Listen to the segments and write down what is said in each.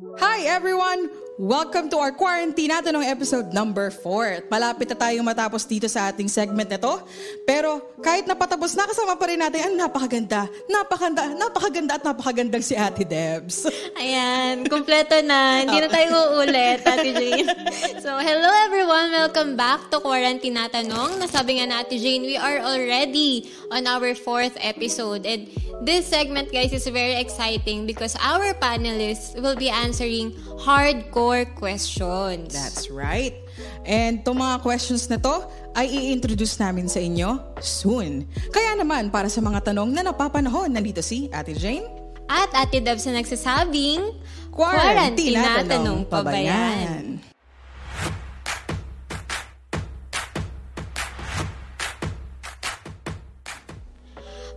Hi everyone! Welcome to our quarantine natin ng episode number 4. Malapit na tayong matapos dito sa ating segment na to. Pero kahit napatapos na, kasama pa rin natin ang napakaganda, napakaganda, napakaganda at napakagandang si Ate Debs. Ayan, kumpleto na. Hindi na tayo uulit, Ate Jane. So, hello everyone. Welcome back to Quarantine na Tanong. Nasabi nga na Ate Jane, we are already on our fourth episode. And this segment, guys, is very exciting because our panelists will be answering hardcore questions. That's right. And itong mga questions na to ay i-introduce namin sa inyo soon. Kaya naman, para sa mga tanong na napapanahon, nandito si Ate Jane. At Ate Debs na nagsasabing, Quarantine na tanong pa ba yan?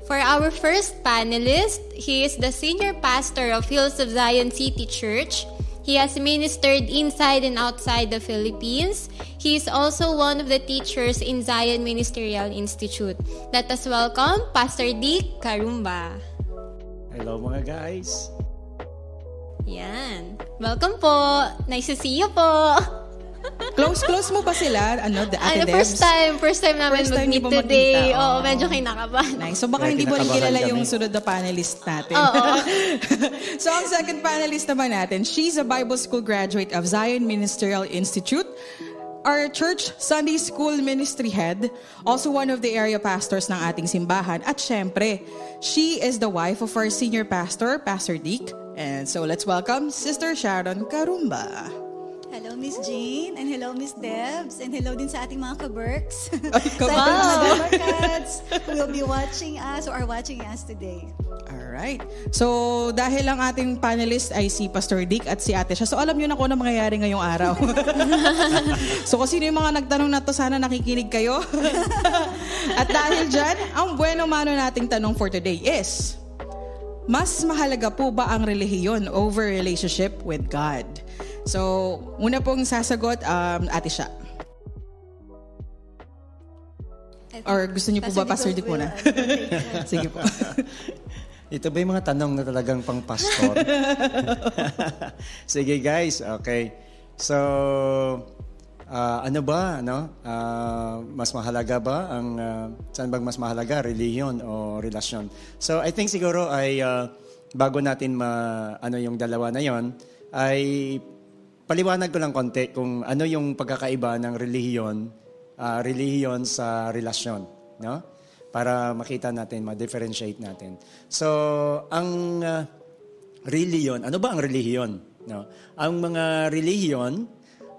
For our first panelist, he is the senior pastor of Hills of Zion City Church. He has ministered inside and outside the Philippines. He is also one of the teachers in Zion Ministerial Institute. Let us welcome Pastor Dick Karumba. Hello mga guys. Yan. Welcome po. Nice to see you po. Close, close mo ba sila? Ano, the Ate Ano, Debs? first time, first time namin First time mag-meet niyo ba today. Oo, Oo. medyo kinakabahan. Nice. So baka Kaya hindi mo rin kilala kami. yung sunod na panelist natin. Oo. so ang second panelist naman natin, she's a Bible School graduate of Zion Ministerial Institute, our church Sunday School Ministry Head, also one of the area pastors ng ating simbahan. At syempre, she is the wife of our senior pastor, Pastor Dick. And so let's welcome Sister Sharon Karumba. Hello, Miss Jean, and hello, Miss Debs, and hello din sa ating mga kaberks. Ay, sa ating mga who will be watching us or are watching us today. Alright. So, dahil ang ating panelist ay si Pastor Dick at si ate siya. So, alam niyo na kung ano mangyayari ngayong araw. so, kung sino yung mga nagtanong na to, sana nakikinig kayo. at dahil dyan, ang bueno mano nating tanong for today is, mas mahalaga po ba ang relihiyon over relationship with God? So, una pong sasagot, um, ate siya. Or gusto niyo po ba, Pastor Dick muna? uh, uh, Sige po. Ito ba yung mga tanong na talagang pang pastor? Sige guys, okay. So, ah, ano ba, ano? Ah, mas mahalaga ba ang ah, saan bang mas mahalaga, religion o relasyon? So, I think siguro ay ah, bago natin ma ano yung dalawa na yon ay paliwanag ko lang konti kung ano yung pagkakaiba ng relihiyon, ah, relihiyon sa relasyon, no? Para makita natin, ma-differentiate natin. So, ang ah, relihiyon, ano ba ang relihiyon? No? Ang mga relihiyon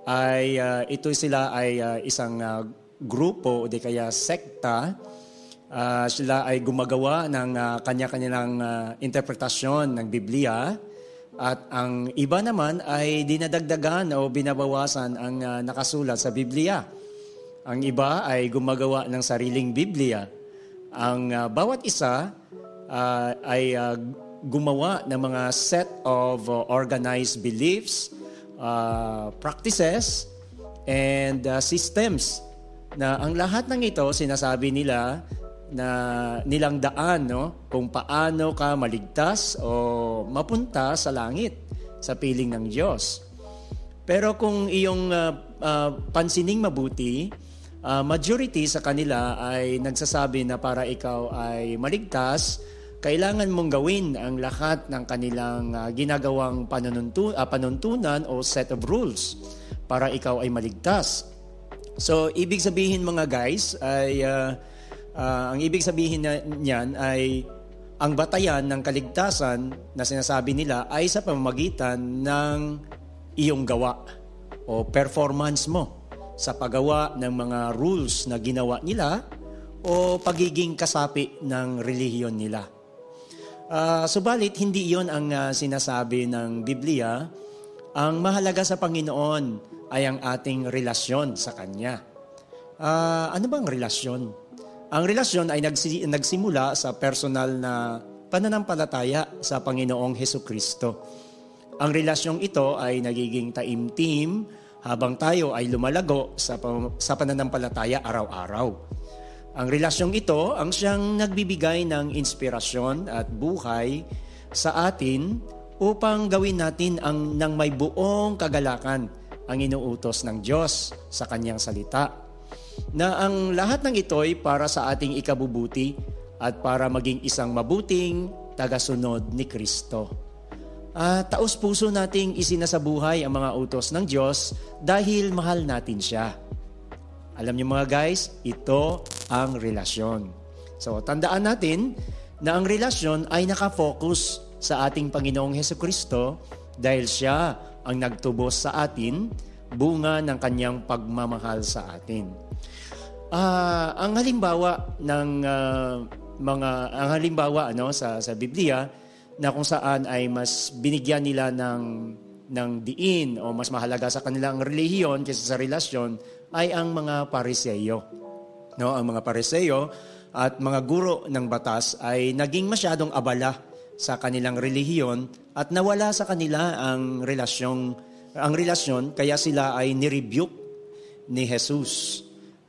ay ah, ito sila ay ah, isang ah, grupo o di kaya sekta. Ah, sila ay gumagawa ng ah, kanya-kanilang ah, interpretasyon ng Biblia. At ang iba naman ay dinadagdagan o binabawasan ang ah, nakasulat sa Biblia. Ang iba ay gumagawa ng sariling Biblia. Ang ah, bawat isa ah, ay ah, gumawa ng mga set of ah, organized beliefs, ah, practices, and ah, systems na ang lahat ng ito sinasabi nila na nilang daan no kung paano ka maligtas o mapunta sa langit sa piling ng Diyos. Pero kung iyong ah, ah, pansining mabuti, ah, majority sa kanila ay nagsasabi na para ikaw ay maligtas, kailangan mong gawin ang lahat ng kanilang ah, ginagawang panununtu- ah, panuntunan o set of rules para ikaw ay maligtas. So, ibig sabihin mga guys ay ah, ah, ang ibig sabihin na, niyan ay ang batayan ng kaligtasan na sinasabi nila ay sa pamamagitan ng iyong gawa o performance mo sa paggawa ng mga rules na ginawa nila o pagiging kasapi ng relihiyon nila. Ah, subalit, hindi iyon ang ah, sinasabi ng Biblia. Ang mahalaga sa Panginoon ay ang ating relasyon sa Kanya. Ah, ano bang relasyon? Ang relasyon ay nagsi- nagsimula sa personal na pananampalataya sa Panginoong Heso Kristo. Ang relasyong ito ay nagiging taimtim habang tayo ay lumalago sa, sa pananampalataya araw-araw. Ang relasyong ito ang siyang nagbibigay ng inspirasyon at buhay sa atin upang gawin natin ang ng may buong kagalakan ang inuutos ng Diyos sa kanyang salita. Na ang lahat ng ito'y para sa ating ikabubuti at para maging isang mabuting tagasunod ni Kristo. At taos puso nating isinasabuhay ang mga utos ng Diyos dahil mahal natin siya. Alam niyo mga guys, ito ang relasyon. So tandaan natin na ang relasyon ay nakafocus sa ating Panginoong Heso Kristo dahil siya ang nagtubos sa atin bunga ng kanyang pagmamahal sa atin. Ah, ang halimbawa ng ah, mga ang halimbawa ano sa sa Biblia na kung saan ay mas binigyan nila ng ng diin o mas mahalaga sa kanilang relihiyon kaysa sa relasyon ay ang mga pariseyo. No, ang mga pariseyo at mga guro ng batas ay naging masyadong abala sa kanilang relihiyon at nawala sa kanila ang relasyong ang relasyon kaya sila ay nirebuke ni Jesus.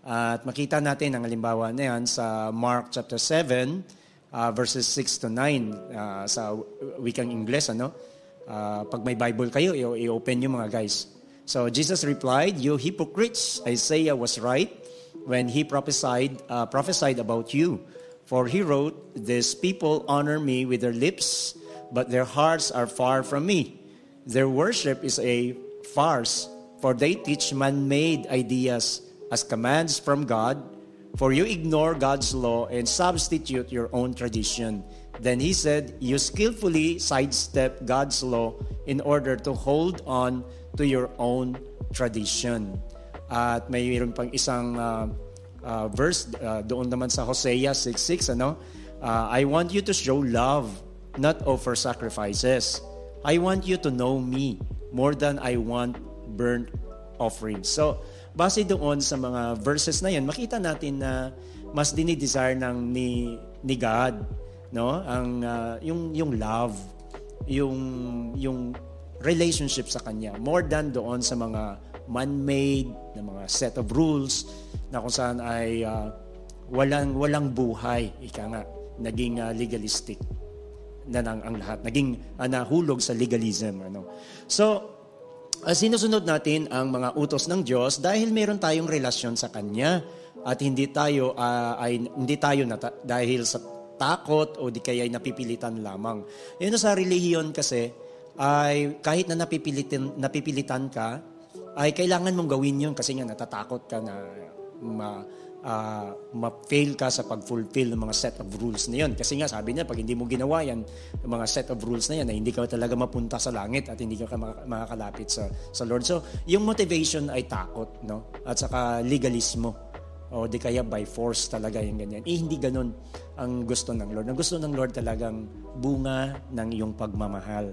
At makita natin ang halimbawa na yan sa Mark chapter 7 uh, verses 6 to 9 uh, sa wikang Ingles ano. Uh, pag may Bible kayo, i-open nyo mga guys. So Jesus replied, "You hypocrites, Isaiah was right when he prophesied uh, prophesied about you. For he wrote, These people honor me with their lips, but their hearts are far from me. Their worship is a farce, for they teach man made ideas as commands from God. For you ignore God's law and substitute your own tradition. Then he said, You skillfully sidestep God's law in order to hold on to your own tradition. At mayroon pang isang uh, uh, verse uh, doon naman sa Hosea 6.6, ano? Uh, I want you to show love, not offer sacrifices. I want you to know me more than I want burnt offerings. So, base doon sa mga verses na yan, makita natin na mas dinidesire ng ni, ni God, no? Ang, uh, yung, yung love, yung, yung relationship sa Kanya, more than doon sa mga man-made na mga set of rules na kung saan ay uh, walang walang buhay ika nga naging uh, legalistic na ang, ang lahat. Naging uh, nahulog sa legalism ano? So sinusunod natin ang mga utos ng Diyos dahil meron tayong relasyon sa kanya at hindi tayo uh, ay hindi tayo nata- dahil sa takot o di kaya ay napipilitan lamang. Yun sa relihiyon kasi ay kahit na napipilitan napipilitan ka ay kailangan mong gawin yun kasi nga natatakot ka na ma, uh, ma-fail ka sa pag-fulfill ng mga set of rules na yun. Kasi nga sabi niya, pag hindi mo ginawa yan, yung mga set of rules na yan, ay hindi ka talaga mapunta sa langit at hindi ka makakalapit sa, sa Lord. So, yung motivation ay takot, no? At saka legalismo. O di kaya by force talaga yung ganyan. Eh, hindi ganun ang gusto ng Lord. Ang gusto ng Lord talagang bunga ng iyong pagmamahal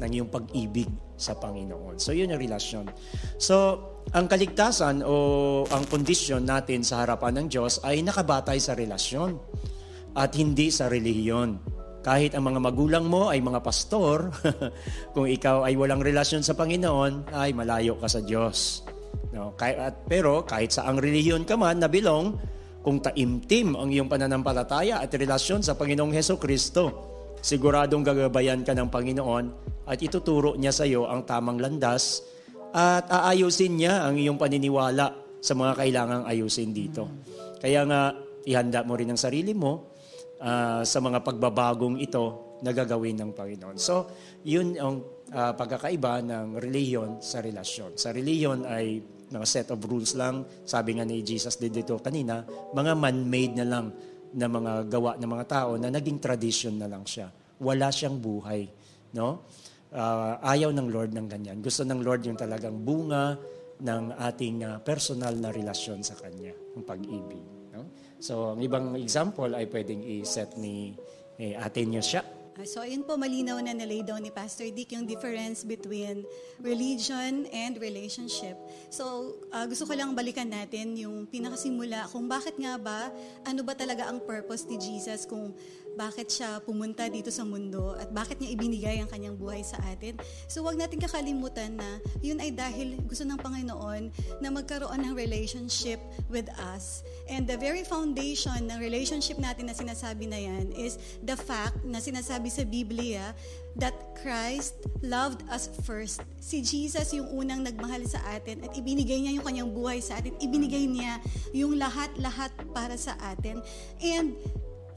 ng iyong pag-ibig sa Panginoon. So, yun yung relasyon. So, ang kaligtasan o ang kondisyon natin sa harapan ng Diyos ay nakabatay sa relasyon at hindi sa relihiyon. Kahit ang mga magulang mo ay mga pastor, kung ikaw ay walang relasyon sa Panginoon, ay malayo ka sa Diyos. No, at, pero kahit sa ang relihiyon ka man na bilong, kung taimtim ang iyong pananampalataya at relasyon sa Panginoong Heso Kristo, siguradong gagabayan ka ng Panginoon at ituturo niya sa iyo ang tamang landas at aayusin niya ang iyong paniniwala sa mga kailangang ayusin dito. Kaya nga, ihanda mo rin ang sarili mo uh, sa mga pagbabagong ito na gagawin ng Panginoon. So, yun ang uh, pagkakaiba ng reliyon sa relasyon. Sa reliyon ay mga set of rules lang. Sabi nga ni Jesus dito kanina, mga man-made na lang na mga gawa ng mga tao na naging tradition na lang siya. Wala siyang buhay. No? Uh, ayaw ng Lord ng ganyan. Gusto ng Lord yung talagang bunga ng ating uh, personal na relasyon sa Kanya, ng pag-ibig. No? So, ang ibang example ay pwedeng i-set ni eh, Ate siya Ah, so, ayun po, malinaw na nalay down ni Pastor Dick yung difference between religion and relationship. So, uh, gusto ko lang balikan natin yung pinakasimula kung bakit nga ba, ano ba talaga ang purpose ni Jesus kung bakit siya pumunta dito sa mundo at bakit niya ibinigay ang kanyang buhay sa atin. So wag natin kakalimutan na yun ay dahil gusto ng Panginoon na magkaroon ng relationship with us. And the very foundation ng relationship natin na sinasabi na yan is the fact na sinasabi sa Biblia that Christ loved us first. Si Jesus yung unang nagmahal sa atin at ibinigay niya yung kanyang buhay sa atin. Ibinigay niya yung lahat-lahat para sa atin. And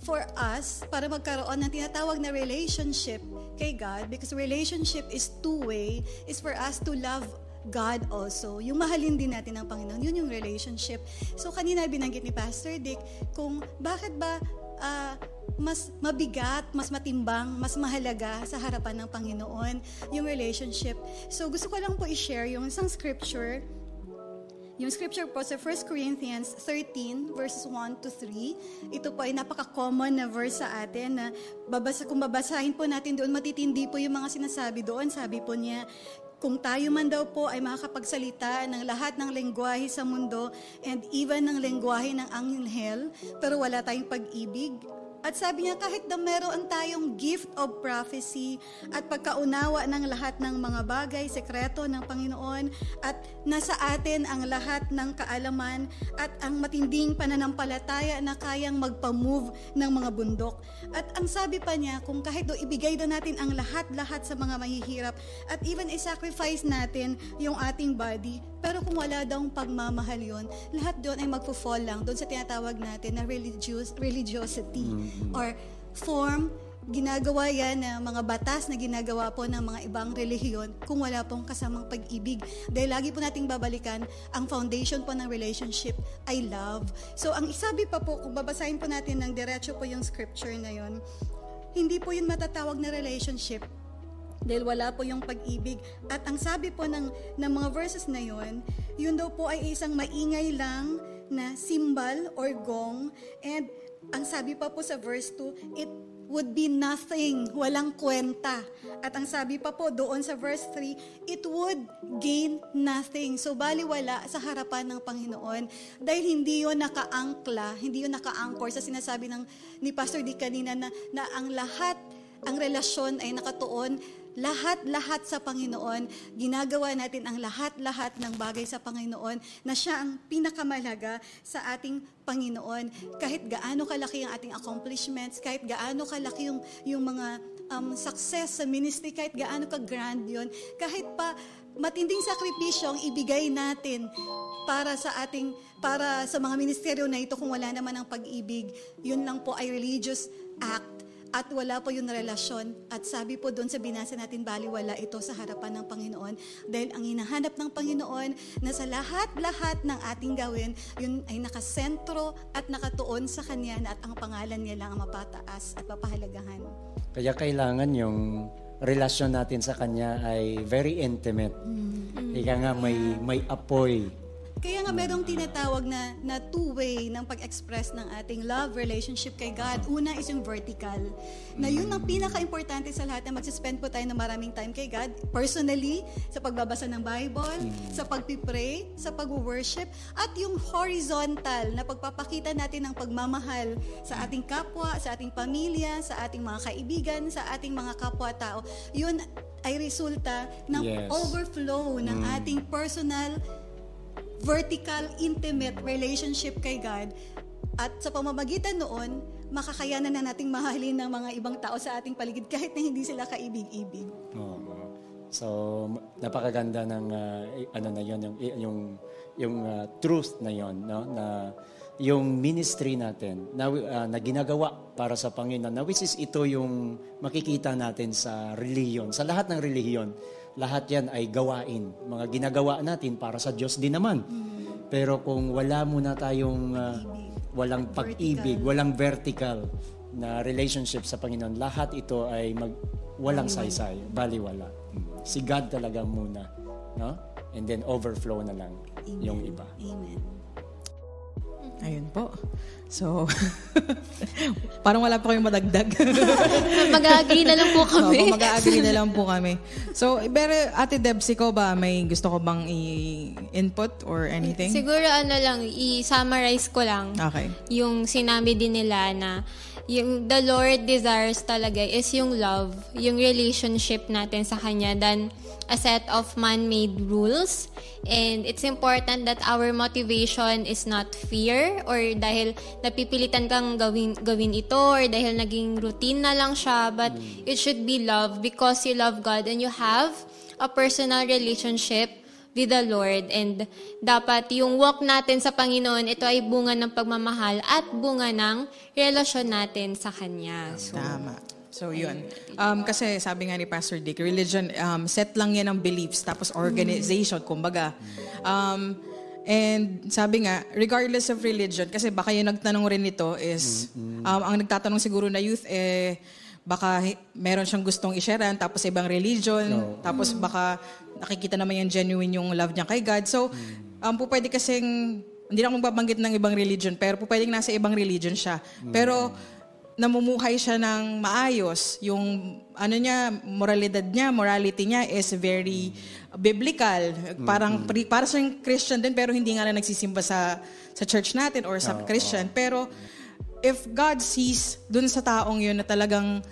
for us, para magkaroon ng tinatawag na relationship kay God, because relationship is two-way, is for us to love God also. Yung mahalin din natin ng Panginoon, yun yung relationship. So kanina binanggit ni Pastor Dick kung bakit ba ah, mas mabigat, mas matimbang, mas mahalaga sa harapan ng Panginoon yung relationship. So gusto ko lang po i-share yung isang scripture yung scripture po sa 1 Corinthians 13 verses 1 to 3. Ito po ay napaka-common na verse sa atin na babasa, kung babasahin po natin doon, matitindi po yung mga sinasabi doon. Sabi po niya, kung tayo man daw po ay makakapagsalita ng lahat ng lengguwahe sa mundo and even ng lengguwahe ng anghel, pero wala tayong pag-ibig, at sabi niya, kahit na meron tayong gift of prophecy at pagkaunawa ng lahat ng mga bagay, sekreto ng Panginoon, at nasa atin ang lahat ng kaalaman at ang matinding pananampalataya na kayang magpa-move ng mga bundok. At ang sabi pa niya, kung kahit do ibigay daw natin ang lahat-lahat sa mga mahihirap at even i-sacrifice natin yung ating body, pero kung wala daw pagmamahal yon, lahat doon ay magfo-fall lang doon sa tinatawag natin na religious, religiosity or form ginagawa yan na mga batas na ginagawa po ng mga ibang relihiyon kung wala pong kasamang pag-ibig. Dahil lagi po nating babalikan, ang foundation po ng relationship ay love. So ang isabi pa po, kung babasahin po natin ng diretso po yung scripture na yon, hindi po yun matatawag na relationship dahil wala po yung pag-ibig. At ang sabi po ng, ng mga verses na yon, yun daw po ay isang maingay lang na symbol or gong. And ang sabi pa po sa verse 2, it would be nothing, walang kwenta. At ang sabi pa po doon sa verse 3, it would gain nothing. So baliwala sa harapan ng Panginoon dahil hindi yon nakaangkla, hindi yon naka-anchor sa sinasabi ng ni Pastor Di kanina na, na ang lahat, ang relasyon ay nakatuon lahat-lahat sa Panginoon, ginagawa natin ang lahat-lahat ng bagay sa Panginoon na siya ang pinakamalaga sa ating Panginoon. Kahit gaano kalaki ang ating accomplishments, kahit gaano kalaki yung, yung mga um, success sa ministry, kahit gaano ka-grand yun, kahit pa matinding sakripisyo ang ibigay natin para sa ating para sa mga ministeryo na ito kung wala naman ang pag-ibig, yun lang po ay religious act at wala po yung relasyon. At sabi po doon sa binasa natin, baliwala ito sa harapan ng Panginoon. Dahil ang hinahanap ng Panginoon na sa lahat-lahat ng ating gawin, yun ay nakasentro at nakatuon sa Kanya at ang pangalan niya lang ang mapataas at papahalagahan. Kaya kailangan yung relasyon natin sa Kanya ay very intimate. Ika nga may, may apoy. Kaya nga merong tinatawag na, na two-way ng pag-express ng ating love relationship kay God. Una is yung vertical. Na yun ang pinaka-importante sa lahat na magsispend po tayo ng maraming time kay God. Personally, sa pagbabasa ng Bible, sa pagpipray, sa pag-worship, at yung horizontal na pagpapakita natin ng pagmamahal sa ating kapwa, sa ating pamilya, sa ating mga kaibigan, sa ating mga kapwa-tao. Yun ay resulta ng Yes. overflow ng ating personal vertical, intimate relationship kay God. At sa pamamagitan noon, makakayanan na nating mahalin ng mga ibang tao sa ating paligid kahit na hindi sila kaibig-ibig. Oo. So m- napakaganda ng i- ano na 'yon yung yung yung ah, truth na 'yon no na yung ministry natin na, ah, na ginagawa para sa Panginoon na which is ito yung makikita natin sa reliyon sa lahat ng relihiyon lahat yan ay gawain. Mga ginagawa natin para sa Diyos din naman. Pero kung wala muna tayong ah, walang pag-ibig walang vertical na relationship sa Panginoon lahat ito ay mag walang saysay baliwala. Mm. si God talaga muna no? And then overflow na lang yung iba. Amen. Ayun po. So, parang wala pa kayong madagdag. Mag-agree na lang po kami. Opo, mag-agree na lang po kami. So, pero Ate Debs, ikaw ba may gusto ko bang i-input or anything? Siguro ano lang, i-summarize ko lang Okay. yung sinabi din nila na yung the Lord desires talaga is yung love, yung relationship natin sa Kanya than a set of man-made rules. And it's important that our motivation is not fear or dahil napipilitan kang gawin, gawin ito or dahil naging routine na lang siya. But it should be love because you love God and you have a personal relationship with the Lord. And dapat yung walk natin sa Panginoon, ito ay bunga ng pagmamahal at bunga ng relasyon natin sa Kanya. So, Tama. So, yun. Um, kasi sabi nga ni Pastor Dick, religion, um, set lang yan ng beliefs, tapos organization, kumbaga. Um, and sabi nga, regardless of religion, kasi baka yung nagtanong rin nito is, um, ang nagtatanong siguro na youth, eh, baka meron siyang gustong i-sharean, tapos ibang religion, tapos baka nakikita naman yung genuine yung love niya kay God. So, um, po pwede kasing, hindi ako magbabanggit ng ibang religion, pero po pwedeng nasa ibang religion siya. Pero, namumuhay siya ng maayos. Yung ano niya, moralidad niya, morality niya is very biblical. Parang pri- para siyang Christian din pero hindi nga na nagsisimba sa sa church natin or sa Christian. Pero if God sees dun sa taong yun na talagang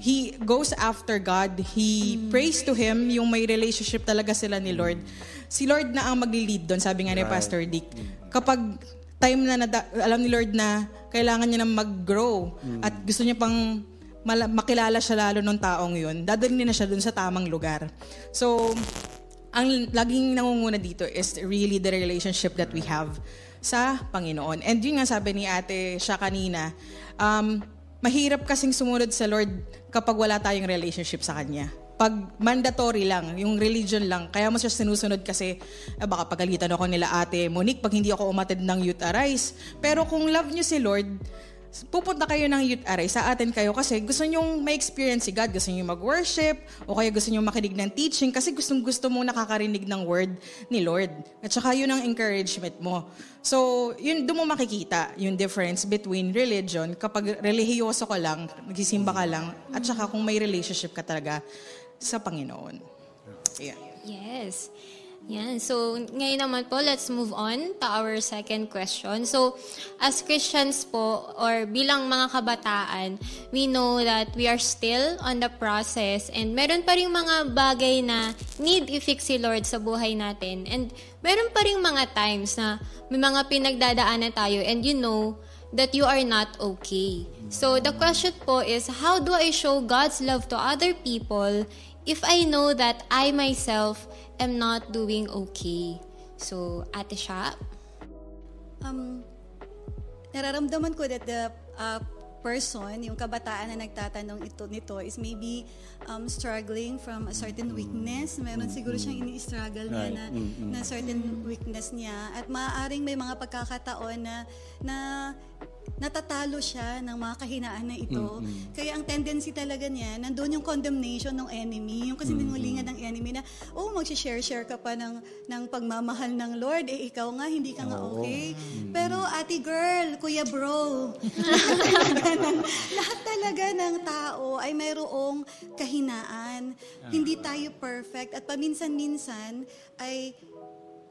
he goes after God, he prays to him, yung may relationship talaga sila ni Lord. Si Lord na ang magli-lead doon, sabi nga ni Pastor Dick. Kapag time na nada- alam ni Lord na kailangan niya na mag-grow at gusto niya pang mala- makilala siya lalo ng taong yun, dadalhin na siya dun sa tamang lugar. So, ang laging nangunguna dito is really the relationship that we have sa Panginoon. And yun nga sabi ni ate siya kanina, um, mahirap kasing sumunod sa Lord kapag wala tayong relationship sa Kanya. Pag mandatory lang, yung religion lang, kaya mo siya sinusunod kasi eh, baka pagalitan ako nila ate Monique pag hindi ako umatid ng Youth Arise. Pero kung love nyo si Lord, pupunta kayo ng Youth Arise, sa atin kayo kasi gusto nyong ma-experience si God, gusto nyong mag-worship, o kaya gusto nyong makinig ng teaching kasi gustong gusto mong nakakarinig ng word ni Lord. At saka yun ang encouragement mo. So, yun, doon mo makikita yung difference between religion, kapag relihiyoso ka lang, nagsisimba ka lang, at saka kung may relationship ka talaga sa Panginoon. Yeah. Yes. Yan. So, ngayon naman po, let's move on to our second question. So, as Christians po, or bilang mga kabataan, we know that we are still on the process and meron pa rin mga bagay na need i-fix si Lord sa buhay natin. And meron pa rin mga times na may mga pinagdadaanan tayo and you know that you are not okay. So, the question po is, how do I show God's love to other people if I know that I myself am not doing okay. So, ate siya, um, nararamdaman ko that the uh, person, yung kabataan na nagtatanong ito nito is maybe um, struggling from a certain weakness. Meron siguro siyang ini-struggle niya na, na certain weakness niya. At maaaring may mga pagkakataon na, na natatalo siya ng mga kahinaan na ito. Kaya ang tendency talaga niya, nandun yung condemnation ng enemy, yung kasinungalingan ng enemy na, oh, mag-share-share ka pa ng, ng pagmamahal ng Lord, eh ikaw nga, hindi ka nga okay. Pero ate girl, kuya bro, lahat talaga ng, lahat talaga ng tao ay mayroong kahinaan. Hindi tayo perfect at paminsan-minsan ay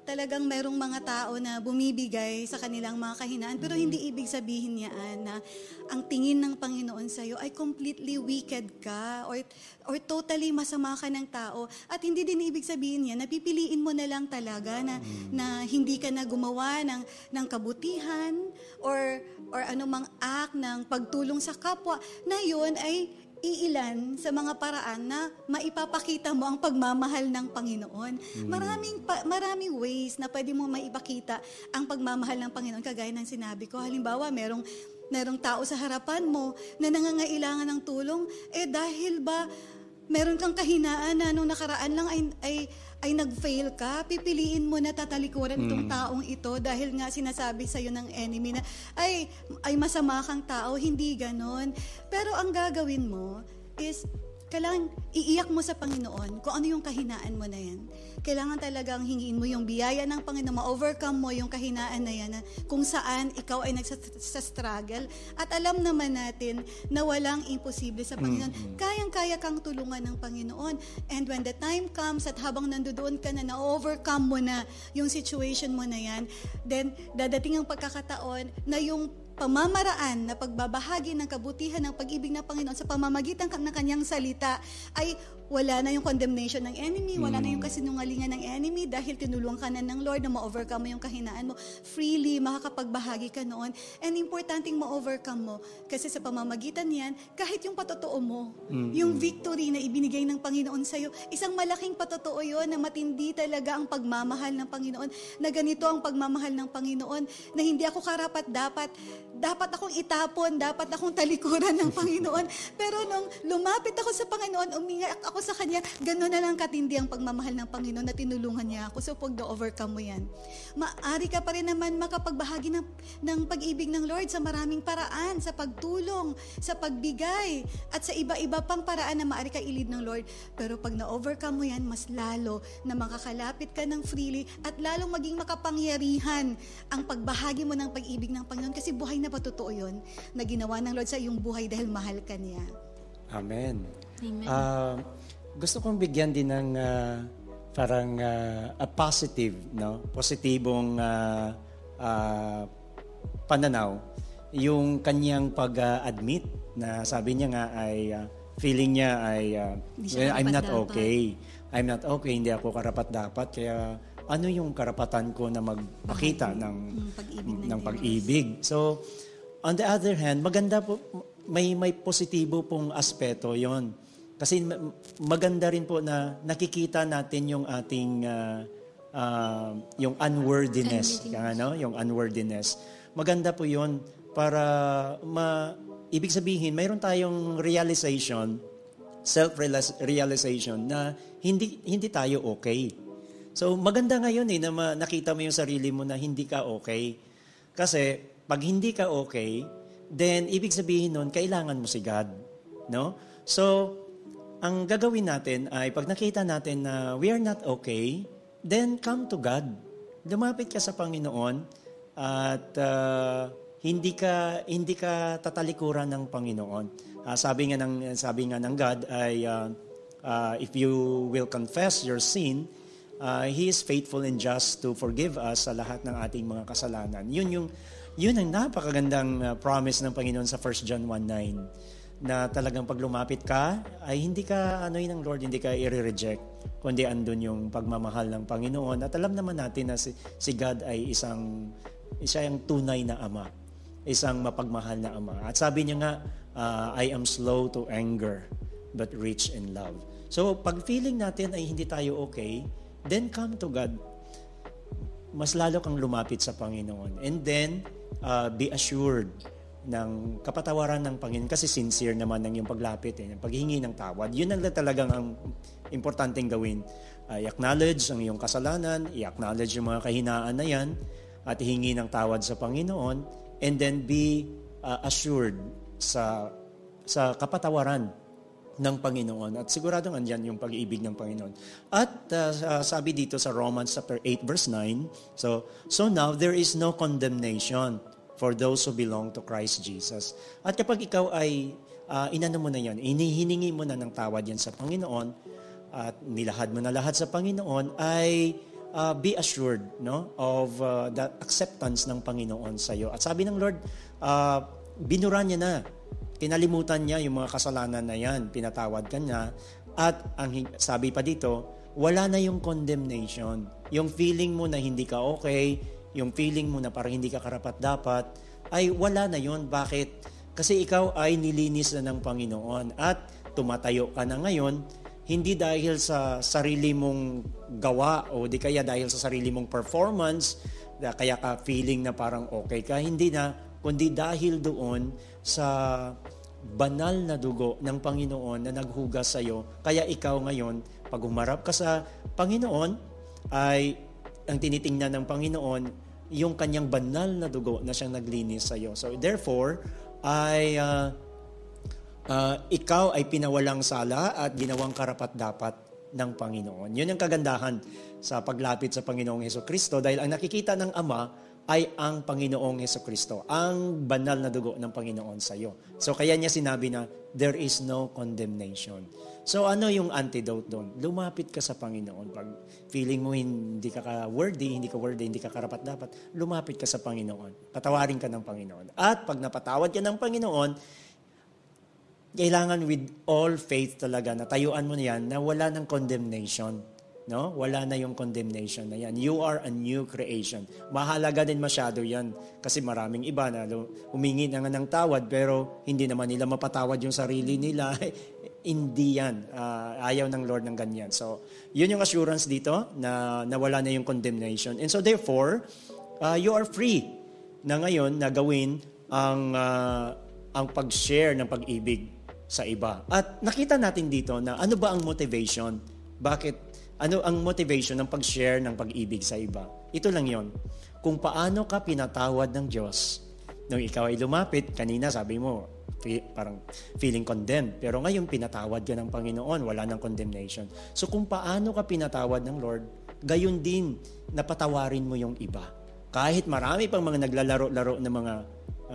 talagang merong mga tao na bumibigay sa kanilang mga kahinaan. Pero hindi ibig sabihin niya na ang tingin ng Panginoon sa iyo ay completely wicked ka or or totally masama ka ng tao. At hindi din ibig sabihin niya na pipiliin mo na lang talaga na na hindi ka na gumawa ng ng kabutihan or or anumang act ng pagtulong sa kapwa. Na yon ay iilan sa mga paraan na maipapakita mo ang pagmamahal ng Panginoon. Maraming pa- maraming ways na pwede mo maipakita ang pagmamahal ng Panginoon kagaya ng sinabi ko. Halimbawa, merong merong tao sa harapan mo na nangangailangan ng tulong eh dahil ba meron kang kahinaan na nung nakaraan lang ay ay ay nag-fail ka, pipiliin mo na tatalikuran itong taong ito dahil nga sinasabi sa'yo ng enemy na ay, ay masama kang tao, hindi ganon. Pero ang gagawin mo is kailangan iiyak mo sa Panginoon kung ano yung kahinaan mo na yan. Kailangan talagang hingiin mo yung biyaya ng Panginoon, ma-overcome mo yung kahinaan na yan na kung saan ikaw ay nagsa-struggle. At alam naman natin na walang imposible sa Panginoon. Kayang-kaya kang tulungan ng Panginoon. And when the time comes at habang nandoon ka na, na-overcome mo na yung situation mo na yan, then dadating ang pagkakataon na yung pamamaraan na pagbabahagi ng kabutihan ng pag-ibig ng Panginoon sa pamamagitan ng kanyang salita ay wala na yung condemnation ng enemy, wala na yung kasinungalingan ng enemy dahil tinulungan ka na ng Lord na ma-overcome mo yung kahinaan mo. Freely makakapagbahagi ka noon. And importanteng ma-overcome mo kasi sa pamamagitan niyan, kahit yung patotoo mo, yung victory na ibinigay ng Panginoon sa'yo, isang malaking patotoo yon na matindi talaga ang pagmamahal ng Panginoon, na ganito ang pagmamahal ng Panginoon, na hindi ako karapat dapat, dapat akong itapon, dapat akong talikuran ng Panginoon. Pero nung lumapit ako sa Panginoon, umingat ako sa Kanya, gano'n na lang katindi ang pagmamahal ng Panginoon na tinulungan niya ako. So pag na-overcome mo yan, maari ka pa rin naman makapagbahagi ng, ng pag-ibig ng Lord sa maraming paraan, sa pagtulong, sa pagbigay, at sa iba-iba pang paraan na maari ka ilid ng Lord. Pero pag na-overcome mo yan, mas lalo na makakalapit ka ng freely at lalong maging makapangyarihan ang pagbahagi mo ng pag-ibig ng Panginoon kasi buhay na patotoo yun na ginawa ng Lord sa iyong buhay dahil mahal ka niya. Amen. Amen. Ah, gusto kong bigyan din ng ah, parang ah, a positive, no? Positibong ah, ah, pananaw yung kanyang pag-admit na sabi niya nga ay ah, feeling niya ay "Well, I'm not karapat-dapat." okay. I'm not okay, hindi ako karapat-dapat kaya ano yung karapatan ko na magpakita ng Mm, pag-ibig ng ng Diyos. pag-ibig. So, on the other hand, maganda po, may, may positibo pong aspeto yon Kasi ma- maganda rin po na nakikita natin yung ating ah, ah, yung unworthiness, ano, yung unworthiness. Maganda po yon para ma ibig sabihin mayroon tayong realization, self-realization na hindi hindi tayo okay. So maganda ngayon eh na ma- nakita mo yung sarili mo na hindi ka okay. Kasi pag hindi ka okay, then ibig sabihin nun, kailangan mo si God. No? So, ang gagawin natin ay pag nakita natin na we are not okay, then come to God. Lumapit ka sa Panginoon at ah, hindi ka hindi ka tatalikuran ng Panginoon. Ah, sabi nga ng sabi nga ng God ay ah, ah, if you will confess your sin, uh, He is faithful and just to forgive us sa lahat ng ating mga kasalanan. Yun yung yun ang napakagandang uh, promise ng Panginoon sa 1 John 1:9 na talagang pag lumapit ka ay hindi ka ano yun ng Lord hindi ka i-reject kundi andun yung pagmamahal ng Panginoon. At alam naman natin na si, si God ay isang isa yung tunay na ama isang mapagmahal na ama. At sabi niya nga uh, I am slow to anger but rich in love. So pag feeling natin ay hindi tayo okay then come to God. Mas lalo kang lumapit sa Panginoon. And then, uh, be assured ng kapatawaran ng Panginoon kasi sincere naman ng iyong paglapit, eh, yung paghingi ng tawad. Yun ang talagang ang importanteng gawin. Uh, i-acknowledge ang iyong kasalanan, i-acknowledge yung mga kahinaan na yan, at hingi ng tawad sa Panginoon, and then be uh, assured sa sa kapatawaran ng Panginoon. At siguradong andyan yung pag-ibig ng Panginoon. At uh, sabi dito sa Romans chapter 8 verse 9, so so now there is no condemnation for those who belong to Christ Jesus. At kapag ikaw ay uh, inano mo na yan, inihiningi mo na ng tawad yan sa Panginoon, at nilahad mo na lahat sa Panginoon, ay uh, be assured no, of uh, the acceptance ng Panginoon sa iyo. At sabi ng Lord, uh, binura niya na kinalimutan niya yung mga kasalanan na yan, pinatawad ka niya, at ang sabi pa dito, wala na yung condemnation. Yung feeling mo na hindi ka okay, yung feeling mo na parang hindi ka karapat dapat, ay wala na yun. Bakit? Kasi ikaw ay nilinis na ng Panginoon at tumatayo ka na ngayon, hindi dahil sa sarili mong gawa o di kaya dahil sa sarili mong performance, kaya ka feeling na parang okay ka, hindi na, kundi dahil doon sa banal na dugo ng Panginoon na naghugas sa iyo. Kaya ikaw ngayon, pag humarap ka sa Panginoon, ay ang tinitingnan ng Panginoon, yung kanyang banal na dugo na siyang naglinis sa iyo. So therefore, ay ah, ah, ikaw ay pinawalang sala at ginawang karapat-dapat ng Panginoon. Yun ang kagandahan sa paglapit sa Panginoong Heso Kristo dahil ang nakikita ng Ama ay ang Panginoong Heso Kristo, ang banal na dugo ng Panginoon sa iyo. So kaya niya sinabi na, there is no condemnation. So ano yung antidote doon? Lumapit ka sa Panginoon. Pag feeling mo hindi ka ka-worthy, hindi ka worthy, hindi ka karapat-dapat, lumapit ka sa Panginoon. Patawarin ka ng Panginoon. At pag napatawad ka ng Panginoon, kailangan with all faith talaga na tayuan mo na yan na wala ng condemnation. No? Wala na yung condemnation na yan. You are a new creation. Mahalaga din masyado yan. Kasi maraming iba na humingi na nga ng tawad pero hindi naman nila mapatawad yung sarili nila. hindi yan. Uh, ayaw ng Lord ng ganyan. So, yun yung assurance dito na nawala na yung condemnation. And so therefore, uh, you are free na ngayon na gawin ang, uh, ang pag-share ng pag-ibig sa iba. At nakita natin dito na ano ba ang motivation? Bakit? Ano ang motivation ng pag-share ng pag-ibig sa iba? Ito lang yon. Kung paano ka pinatawad ng Diyos. Nung ikaw ay lumapit, kanina sabi mo, parang feeling condemned. Pero ngayon, pinatawad ka ng Panginoon, wala ng condemnation. So kung paano ka pinatawad ng Lord, gayon din, napatawarin mo yung iba. Kahit marami pang mga naglalaro-laro ng mga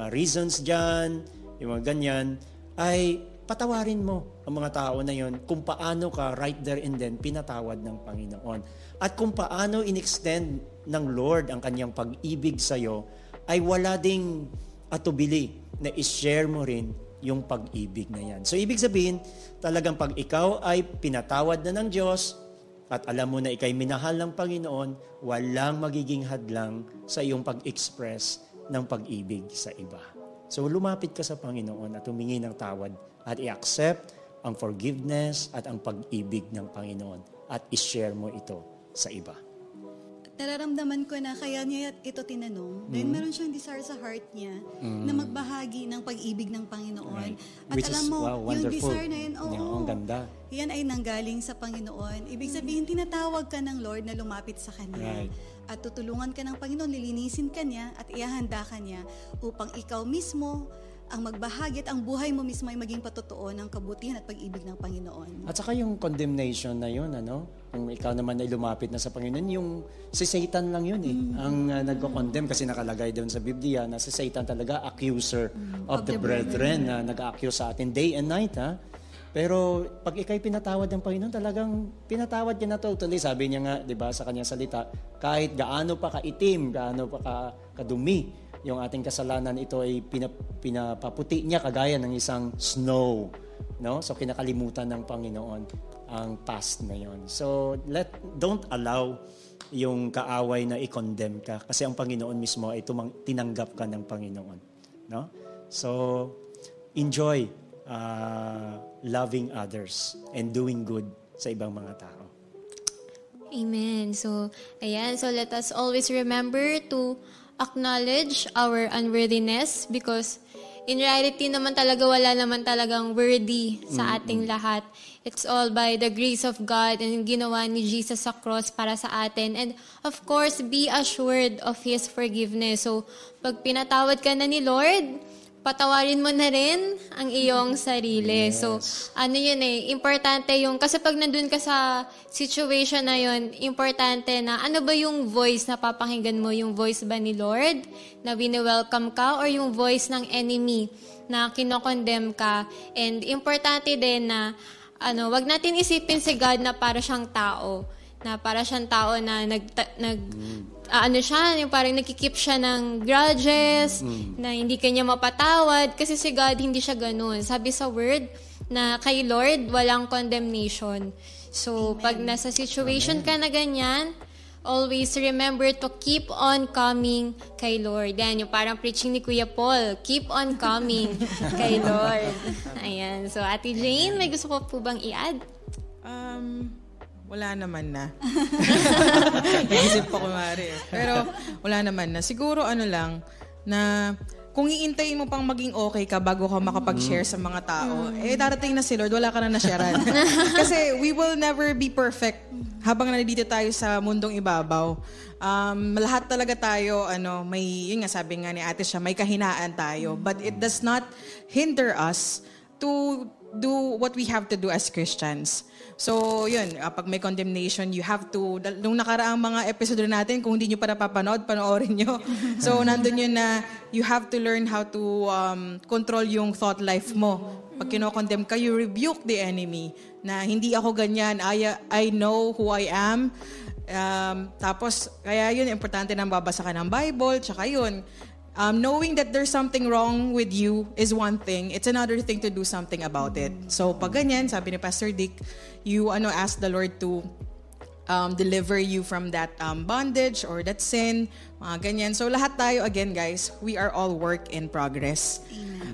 uh, reasons dyan, yung mga ganyan, ay patawarin mo ang mga tao na yon kung paano ka right there and then pinatawad ng Panginoon. At kung paano in-extend ng Lord ang kanyang pag-ibig sa iyo, ay wala ding atubili na i-share mo rin yung pag-ibig na yan. So ibig sabihin, talagang pag ikaw ay pinatawad na ng Diyos at alam mo na ikay minahal ng Panginoon, walang magiging hadlang sa iyong pag-express ng pag-ibig sa iba. So lumapit ka sa Panginoon at humingi ng tawad at i-accept ang forgiveness at ang pag-ibig ng Panginoon at i-share mo ito sa iba nararamdaman ko na kaya niya ito tinanong mm. dahil meron siyang desire sa heart niya mm. na magbahagi ng pag-ibig ng Panginoon. Right. At Which alam mo, wow, yung desire na yun, oo, yeah, oh, ganda. yan ay nanggaling sa Panginoon. Ibig sabihin, tinatawag ka ng Lord na lumapit sa Kanya. Right. At tutulungan ka ng Panginoon, lilinisin ka niya at ihahanda ka niya upang ikaw mismo ang magbahagi at ang buhay mo mismo ay maging patotoo ng kabutihan at pag-ibig ng Panginoon. At saka yung condemnation na yun, ano? Kung ikaw naman ay lumapit na sa Panginoon, yung si Satan lang yun eh. Mm. Ang uh, nagko-condemn kasi nakalagay doon sa Biblia na si Satan talaga accuser mm. of, of the, the brethren, na nag-accuse sa atin day and night, ha? Pero pag ikay pinatawad ng Panginoon, talagang pinatawad niya na totally. Sabi niya nga, 'di ba, sa kanyang salita, kahit gaano pa kaitim, gaano pa ka, kadumi, yung ating kasalanan ito ay pinap, pinapaputi niya kagaya ng isang snow no so kinakalimutan ng Panginoon ang past na yon so let don't allow yung kaaway na i-condemn ka kasi ang Panginoon mismo ay tumang, tinanggap ka ng Panginoon no so enjoy uh, loving others and doing good sa ibang mga tao Amen. So, ayan. So, let us always remember to acknowledge our unworthiness because in reality naman talaga wala naman talagang worthy sa ating lahat. It's all by the grace of God and ginawa ni Jesus sa cross para sa atin. And of course, be assured of His forgiveness. So, pag pinatawad ka na ni Lord, patawarin mo na rin ang iyong sarili. Yes. So, ano yun eh, importante yung, kasi pag nandun ka sa situation na yun, importante na ano ba yung voice na papakinggan mo? Yung voice ba ni Lord na wini-welcome ka or yung voice ng enemy na kinokondemn ka? And importante din na ano, wag natin isipin si God na para siyang tao na para siyang tao na nag, nag mm uh, ano siya, yung parang nakikip siya ng grudges, mm. na hindi kanya mapatawad, kasi si God hindi siya ganun. Sabi sa word na kay Lord, walang condemnation. So, Amen. pag nasa situation Amen. ka na ganyan, always remember to keep on coming kay Lord. Yan, yung parang preaching ni Kuya Paul, keep on coming kay Lord. Ayan. So, Ate Jane, may gusto ko po bang i-add? Um, wala naman na. Nag-isip pa kumari. Pero wala naman na. Siguro ano lang, na kung iintayin mo pang maging okay ka bago ka makapag-share sa mga tao, eh darating na si Lord, wala ka na na-sharean. Kasi we will never be perfect habang nandito tayo sa mundong ibabaw. Um, lahat talaga tayo, ano, may, yun nga sabi nga ni ate siya, may kahinaan tayo. But it does not hinder us to do what we have to do as Christians. So, yun, uh, pag may condemnation, you have to, nung nakaraang mga episode natin, kung hindi nyo pa napapanood, panoorin nyo. So, nandun yun na you have to learn how to um, control yung thought life mo. Pag kinokondemn ka, you rebuke the enemy na hindi ako ganyan, I, I know who I am. Um, tapos, kaya yun, importante na babasa ka ng Bible, tsaka yun, Um, knowing that there's something wrong with you is one thing. It's another thing to do something about it. So pag ganyan, sabi ni Pastor Dick, you ano ask the Lord to um, deliver you from that um, bondage or that sin, mga ganyan. So lahat tayo, again guys, we are all work in progress.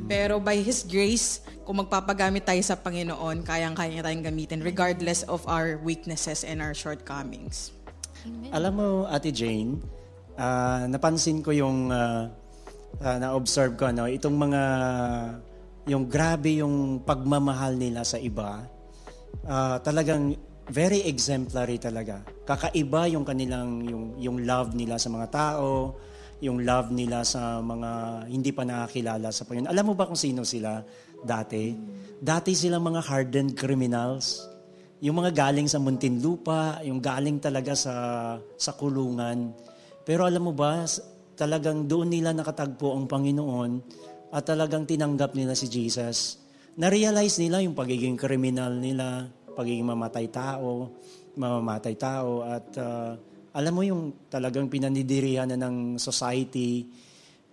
Pero by His grace, kung magpapagamit tayo sa Panginoon, kayang-kaya niya tayong gamitin regardless of our weaknesses and our shortcomings. Alam mo, Ate Jane, ah, napansin ko yung ah, ah, na-observe ko, ano, itong mga, yung grabe yung pagmamahal nila sa iba, ah, talagang very exemplary talaga. Kakaiba yung kanilang, yung, yung love nila sa mga tao, yung love nila sa mga hindi pa nakakilala sa Panginoon. Alam mo ba kung sino sila dati? Dati silang mga hardened criminals. Yung mga galing sa Muntinlupa, yung galing talaga sa sa kulungan. Pero alam mo ba, talagang doon nila nakatagpo ang Panginoon at talagang tinanggap nila si Jesus. Na-realize nila yung pagiging kriminal nila, pagiging mamatay tao, mamamatay tao at ah, alam mo yung talagang pinanidirihan na ng society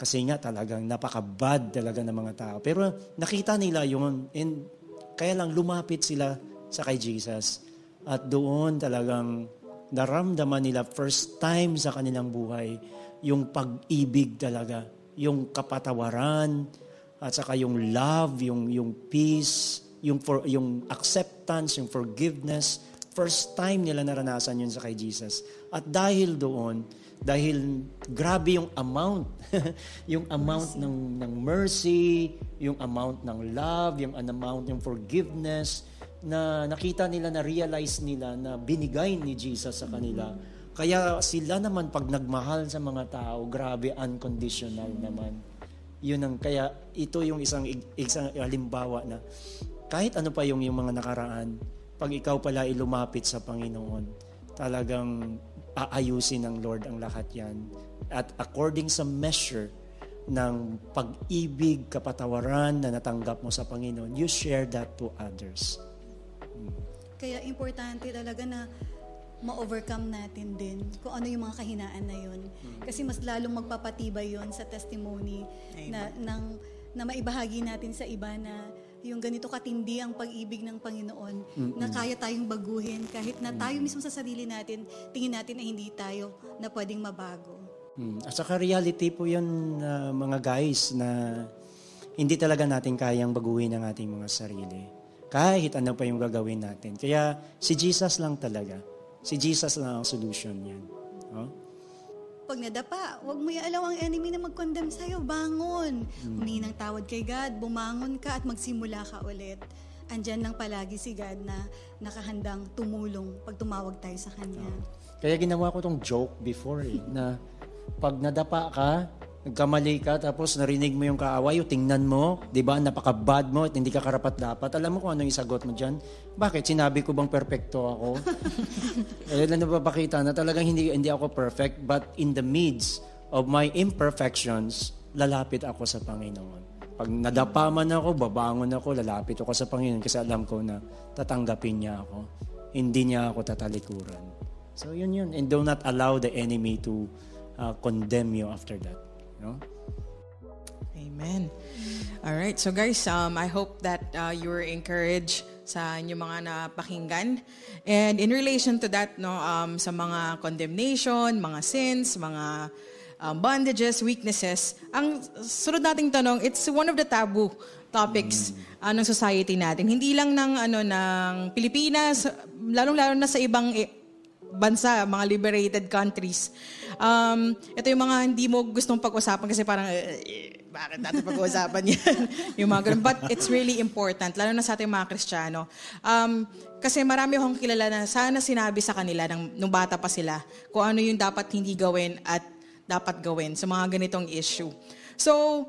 kasi nga talagang napaka-bad talaga ng mga tao. Pero nakita nila yun and kaya lang lumapit sila sa kay Jesus. At doon talagang naramdaman nila first time sa kanilang buhay yung pag-ibig talaga, yung kapatawaran, at saka yung love, yung yung peace, yung for yung acceptance, yung forgiveness. First time nila naranasan yun sa kay Jesus. At dahil doon, dahil grabe yung amount, yung amount ng ng mercy, yung amount ng love, yung amount ng forgiveness na nakita nila na realize nila na binigay ni Jesus sa kanila. Kaya sila naman pag nagmahal sa mga tao, grabe unconditional naman. Yun ang kaya ito yung isang isang halimbawa na kahit ano pa yung yung mga nakaraan, pag ikaw pala ilumapit sa Panginoon, talagang aayusin ng Lord ang lahat yan. At according sa measure ng pag-ibig, kapatawaran na natanggap mo sa Panginoon, you share that to others. Kaya importante talaga na ma-overcome natin din kung ano yung mga kahinaan na yun. Kasi mas lalong magpapatibay yon sa testimony na, ng, na maibahagi natin sa iba na yung ganito katindi ang pag-ibig ng Panginoon na kaya tayong baguhin kahit na tayo mismo sa sarili natin tingin natin na hindi tayo na pwedeng mabago. Mm. At saka reality po yun, uh, mga guys, na hindi talaga natin kayang baguhin ang ating mga sarili. Kahit ano pa yung gagawin natin. Kaya si Jesus lang talaga. Si Jesus lang ang solution yan. Oh? Pag nadapa, huwag mo ialaw ang enemy na mag-condemn sa'yo. Bangon. Humingi ng tawad kay God. Bumangon ka at magsimula ka ulit. Andyan lang palagi si God na nakahandang tumulong pag tumawag tayo sa Kanya. Kaya ginawa ko tong joke before eh, na pag nadapa ka, nagkamali ka, tapos narinig mo yung kaaway, o tingnan mo, di ba, napaka-bad mo at hindi ka karapat-dapat. Alam mo kung ano yung sagot mo dyan? Bakit? Sinabi ko bang perfecto ako? eh, na napapakita na talagang hindi, hindi ako perfect, but in the midst of my imperfections, lalapit ako sa Panginoon. Pag nadapa man ako, babangon ako, lalapit ako sa Panginoon kasi alam ko na tatanggapin niya ako. Hindi niya ako tatalikuran. So yun yun. And do not allow the enemy to uh, condemn you after that. No? Amen. All right. So guys, um, I hope that uh, you were encouraged sa inyong mga napakinggan. And in relation to that, no, um, sa mga condemnation, mga sins, mga um, bondages, weaknesses, ang sunod nating tanong, it's one of the taboo topics uh, ng society natin. Hindi lang ng ano ng Pilipinas, lalong-lalo na sa ibang eh, bansa, mga liberated countries. Um, ito yung mga hindi mo gustong pag-usapan kasi parang, eh, eh, bakit natin pag-uusapan yan? yung mga ganun. But it's really important, lalo na sa ating mga Kristiyano. Um, kasi marami akong kilala na sana sinabi sa kanila nang, nung bata pa sila kung ano yung dapat hindi gawin at dapat gawin sa mga ganitong issue. So,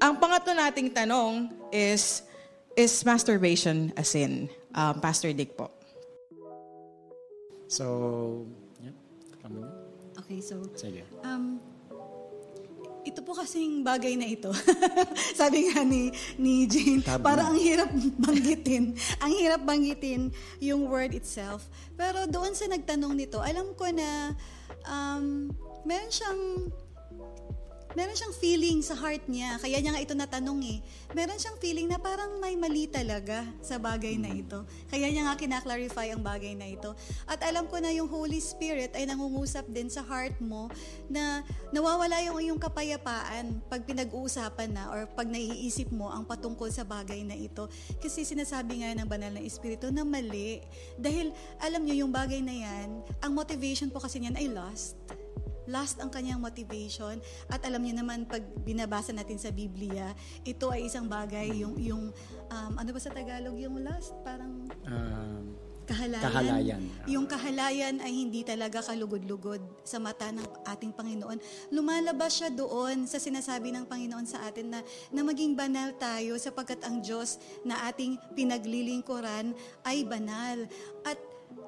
ang pangatlo nating tanong is, is masturbation a sin? Um, Pastor Dick po. So, yeah. Kami na. Okay, so Sige. Um, ito po kasing bagay na ito. Sabi nga ni, ni Jane, parang ang hirap banggitin. ang hirap banggitin yung word itself. Pero doon sa nagtanong nito, alam ko na um, meron siyang meron siyang feeling sa heart niya. Kaya niya nga ito natanong eh. Meron siyang feeling na parang may mali talaga sa bagay na ito. Kaya niya nga kinaklarify ang bagay na ito. At alam ko na yung Holy Spirit ay nangungusap din sa heart mo na nawawala yung iyong kapayapaan pag pinag-uusapan na or pag naiisip mo ang patungkol sa bagay na ito. Kasi sinasabi nga ng banal na Espiritu na mali. Dahil alam niyo yung bagay na yan, ang motivation po kasi niyan ay lust last ang kanyang motivation at alam niyo naman pag binabasa natin sa Biblia ito ay isang bagay yung yung um, ano ba sa Tagalog yung last parang Um, kahalayan. Kahalayan. Yung kahalayan ay hindi talaga kalugod-lugod sa mata ng ating Panginoon. Lumalabas siya doon sa sinasabi ng Panginoon sa atin na, na maging banal tayo sapagkat ang Diyos na ating pinaglilingkuran ay banal. At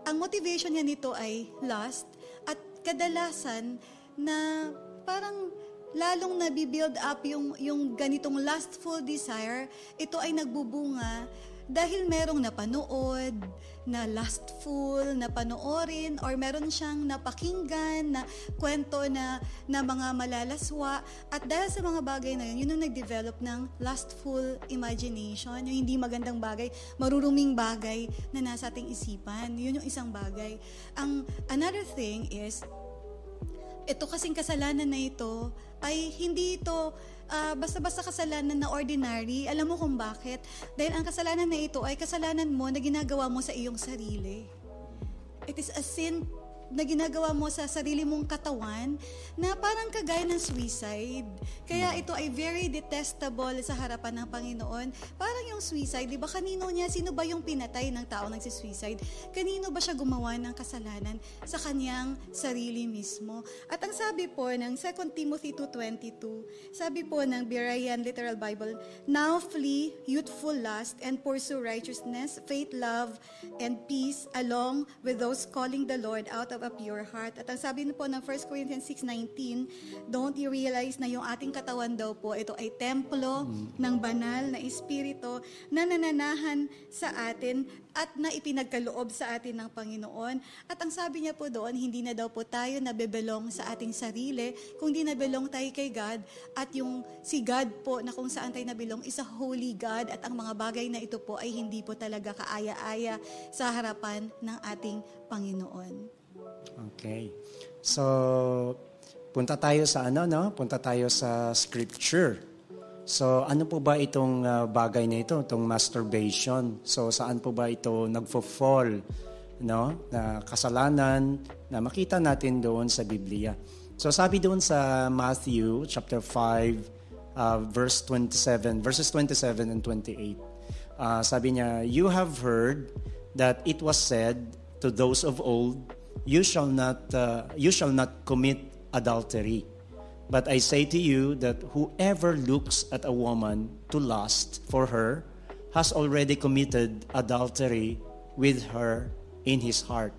ang motivation niya nito ay lust kadalasan na parang lalong nabibuild up yung, yung ganitong lustful desire, ito ay nagbubunga dahil merong napanood, na lustful, na panoorin, or meron siyang napakinggan na kwento na, na mga malalaswa. At dahil sa mga bagay na yun, yun ang nag-develop ng lustful imagination, yung hindi magandang bagay, maruruming bagay na nasa ating isipan. Yun yung isang bagay. Ang another thing is, ito kasing kasalanan na ito ay hindi ito ah, basta-basta kasalanan na ordinary. Alam mo kung bakit? Dahil ang kasalanan na ito ay kasalanan mo na ginagawa mo sa iyong sarili. It is a sin na ginagawa mo sa sarili mong katawan na parang kagaya ng suicide. Kaya ito ay very detestable sa harapan ng Panginoon. Parang yung suicide, di ba kanino niya, sino ba yung pinatay ng tao nagsi-suicide? Kanino ba siya gumawa ng kasalanan? Sa kanyang sarili mismo. At ang sabi po ng 2 Timothy 2.22, sabi po ng Berean Literal Bible, Now flee youthful lust and pursue righteousness, faith, love, and peace along with those calling the Lord out of a pure heart. At ang sabi po ng 1 Corinthians 6.19, don't you realize na yung ating katawan daw po, ito ay templo ng banal na espiritu na nananahan sa atin at na ipinagkaloob sa atin ng Panginoon. At ang sabi niya po doon, hindi na daw po tayo nabebelong sa ating sarili, kundi nabelong tayo kay God at yung si God po na kung saan tayo nabilong is a holy God at ang mga bagay na ito po ay hindi po talaga kaaya-aya sa harapan ng ating Panginoon. Okay. So, punta tayo sa ano, no? Punta tayo sa scripture. So, ano po ba itong uh, bagay na ito, itong masturbation? So, saan po ba ito nagfo-fall, no? Na kasalanan na makita natin doon sa Biblia. So, sabi doon sa Matthew chapter 5 uh, verse 27, verses 27 and 28. Uh, sabi niya, "You have heard that it was said to those of old, you shall not uh, you shall not commit adultery." But I say to you that whoever looks at a woman to lust for her has already committed adultery with her in his heart.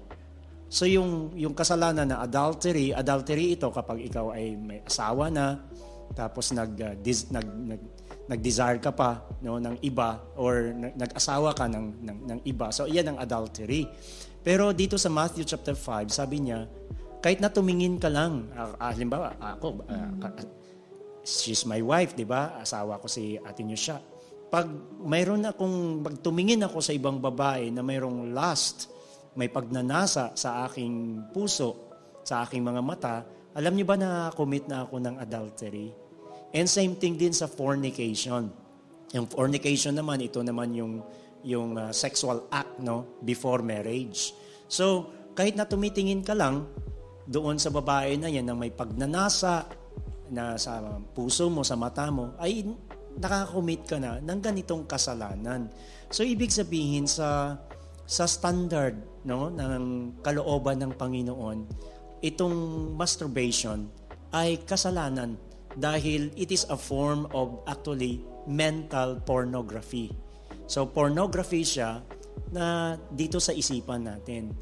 So yung yung kasalanan na adultery, adultery ito kapag ikaw ay may asawa na tapos nag uh, dis, nag, nag nag-desire ka pa no ng iba or nag- nag-asawa ka ng, ng ng iba. So iyan ang adultery. Pero dito sa Matthew chapter 5, sabi niya, kahit na tumingin ka lang, ah, halimbawa, ako, ka- she's my wife, di ba? Asawa ko si Ate siya. Pag mayroon akong, pag tumingin ako sa ibang babae na mayroong lust, may pagnanasa sa aking puso, sa aking mga mata, alam niyo ba na commit na ako ng adultery? And same thing din sa fornication. Yung fornication naman, ito naman yung, yung uh, sexual act no before marriage. So, kahit na tumitingin ka lang, doon sa babae na yan na may pagnanasa na sa puso mo, sa mata mo, ay nakakommit ka na ng ganitong kasalanan. So, ibig sabihin sa sa standard no ng kalooban ng Panginoon, itong masturbation ay kasalanan dahil it is a form of actually mental pornography. So pornography siya na dito sa isipan natin.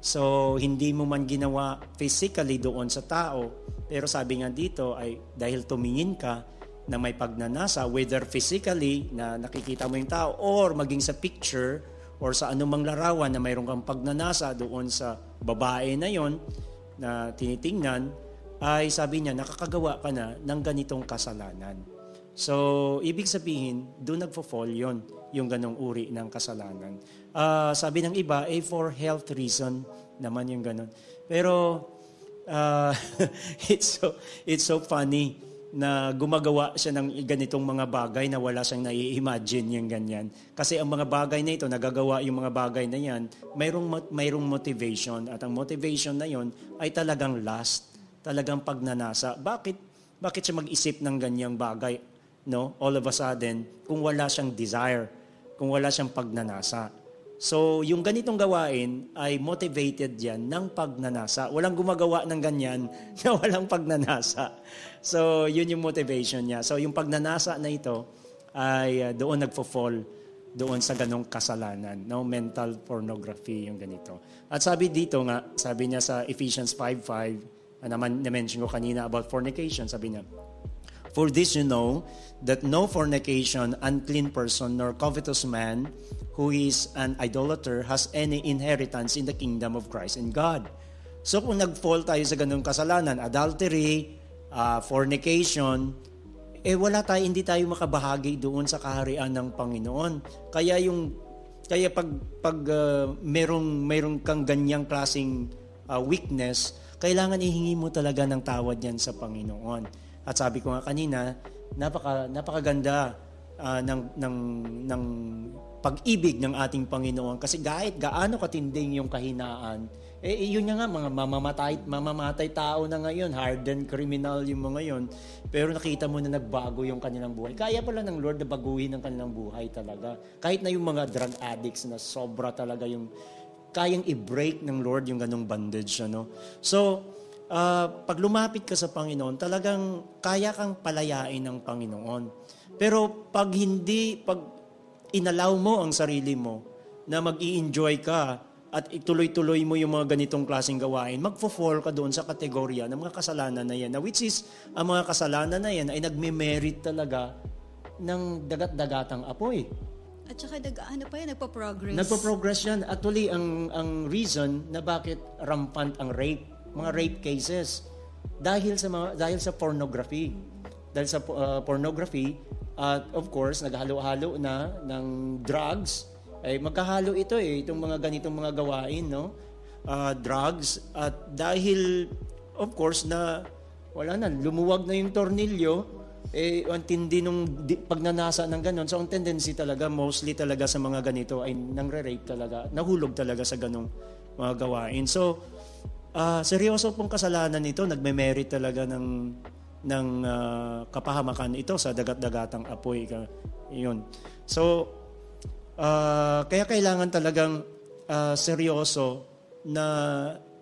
So hindi mo man ginawa physically doon sa tao, pero sabi nga dito ay dahil tumingin ka na may pagnanasa, whether physically na nakikita mo yung tao or maging sa picture or sa anumang larawan na mayroon kang pagnanasa doon sa babae na yon na tinitingnan, ay sabi niya, nakakagawa ka na ng ganitong kasalanan. So, ibig sabihin, doon nagfo-fall yun, yung ganong uri ng kasalanan. Ah, sabi ng iba, eh for health reason naman yung ganon. Pero, ah, it's, so, it's so funny na gumagawa siya ng ganitong mga bagay na wala siyang nai-imagine yung ganyan. Kasi ang mga bagay na ito, nagagawa yung mga bagay na yan, mayroong, mayroong motivation. At ang motivation na yon ay talagang lust, talagang pagnanasa. Bakit, bakit siya mag-isip ng ganyang bagay? No? All of a sudden, kung wala siyang desire, kung wala siyang pagnanasa. So, yung ganitong gawain ay motivated yan ng pagnanasa. Walang gumagawa ng ganyan na walang pagnanasa. So, yun yung motivation niya. So, yung pagnanasa na ito ay uh, doon nagfo-fall doon sa ganong kasalanan, no? mental pornography, yung ganito. At sabi dito nga, sabi niya sa Ephesians 5.5, uh, naman na-mention ko kanina about fornication, sabi niya, For this you know, that no fornication, unclean person, nor covetous man, who is an idolater, has any inheritance in the kingdom of Christ and God. So kung nag-fall tayo sa ganung kasalanan, adultery, ah, fornication, eh wala tayo, hindi tayo makabahagi doon sa kaharian ng Panginoon. Kaya yung kaya pag pag ah, merong merong kang ganyang klasing ah, weakness, kailangan ihingi mo talaga ng tawad yan sa Panginoon. At sabi ko nga kanina, napaka napakaganda ah, ng ng ng pag-ibig ng ating Panginoon kasi kahit gaano katinding yung kahinaan, eh yun nga mga mamamatay mamamatay tao na ngayon, hardened criminal yung mga yon. Pero nakita mo na nagbago yung kanilang buhay. Kaya pala ng Lord na baguhin ang kanilang buhay talaga. Kahit na yung mga drug addicts na sobra talaga yung kayang i-break ng Lord yung ganong bandage ano. So, ah, pag lumapit ka sa Panginoon, talagang kaya kang palayain ng Panginoon. Pero pag hindi, pag inalaw mo ang sarili mo na mag enjoy ka at ituloy-tuloy mo yung mga ganitong klaseng gawain, magfo-fall ka doon sa kategorya ng mga kasalanan na yan. Na which is, ang mga kasalanan na yan ay nagme-merit talaga ng dagat-dagatang apoy. At saka nag, ano pa yan, nagpa-progress. Nagpo-progress yan. Actually, ang, ang reason na bakit rampant ang rape, mga rape cases, dahil sa mga, dahil sa pornography. Dahil sa uh, pornography, at of course, naghalo-halo na ng drugs, ay magkahalo ito eh, itong mga ganitong mga gawain, no? Ah, drugs, at dahil, of course, na wala na, lumuwag na yung tornilyo, eh, ang tindi nung di, pagnanasa ng ganon. So, ang tendency talaga, mostly talaga sa mga ganito ay nangre-rape talaga, nahulog talaga sa ganong mga gawain. So, ah seryoso pong kasalanan ito, nagme-merit talaga ng ng ah, kapahamakan ito sa dagat-dagatang apoy. Yun. So, ah, kaya kailangan talagang ah, seryoso na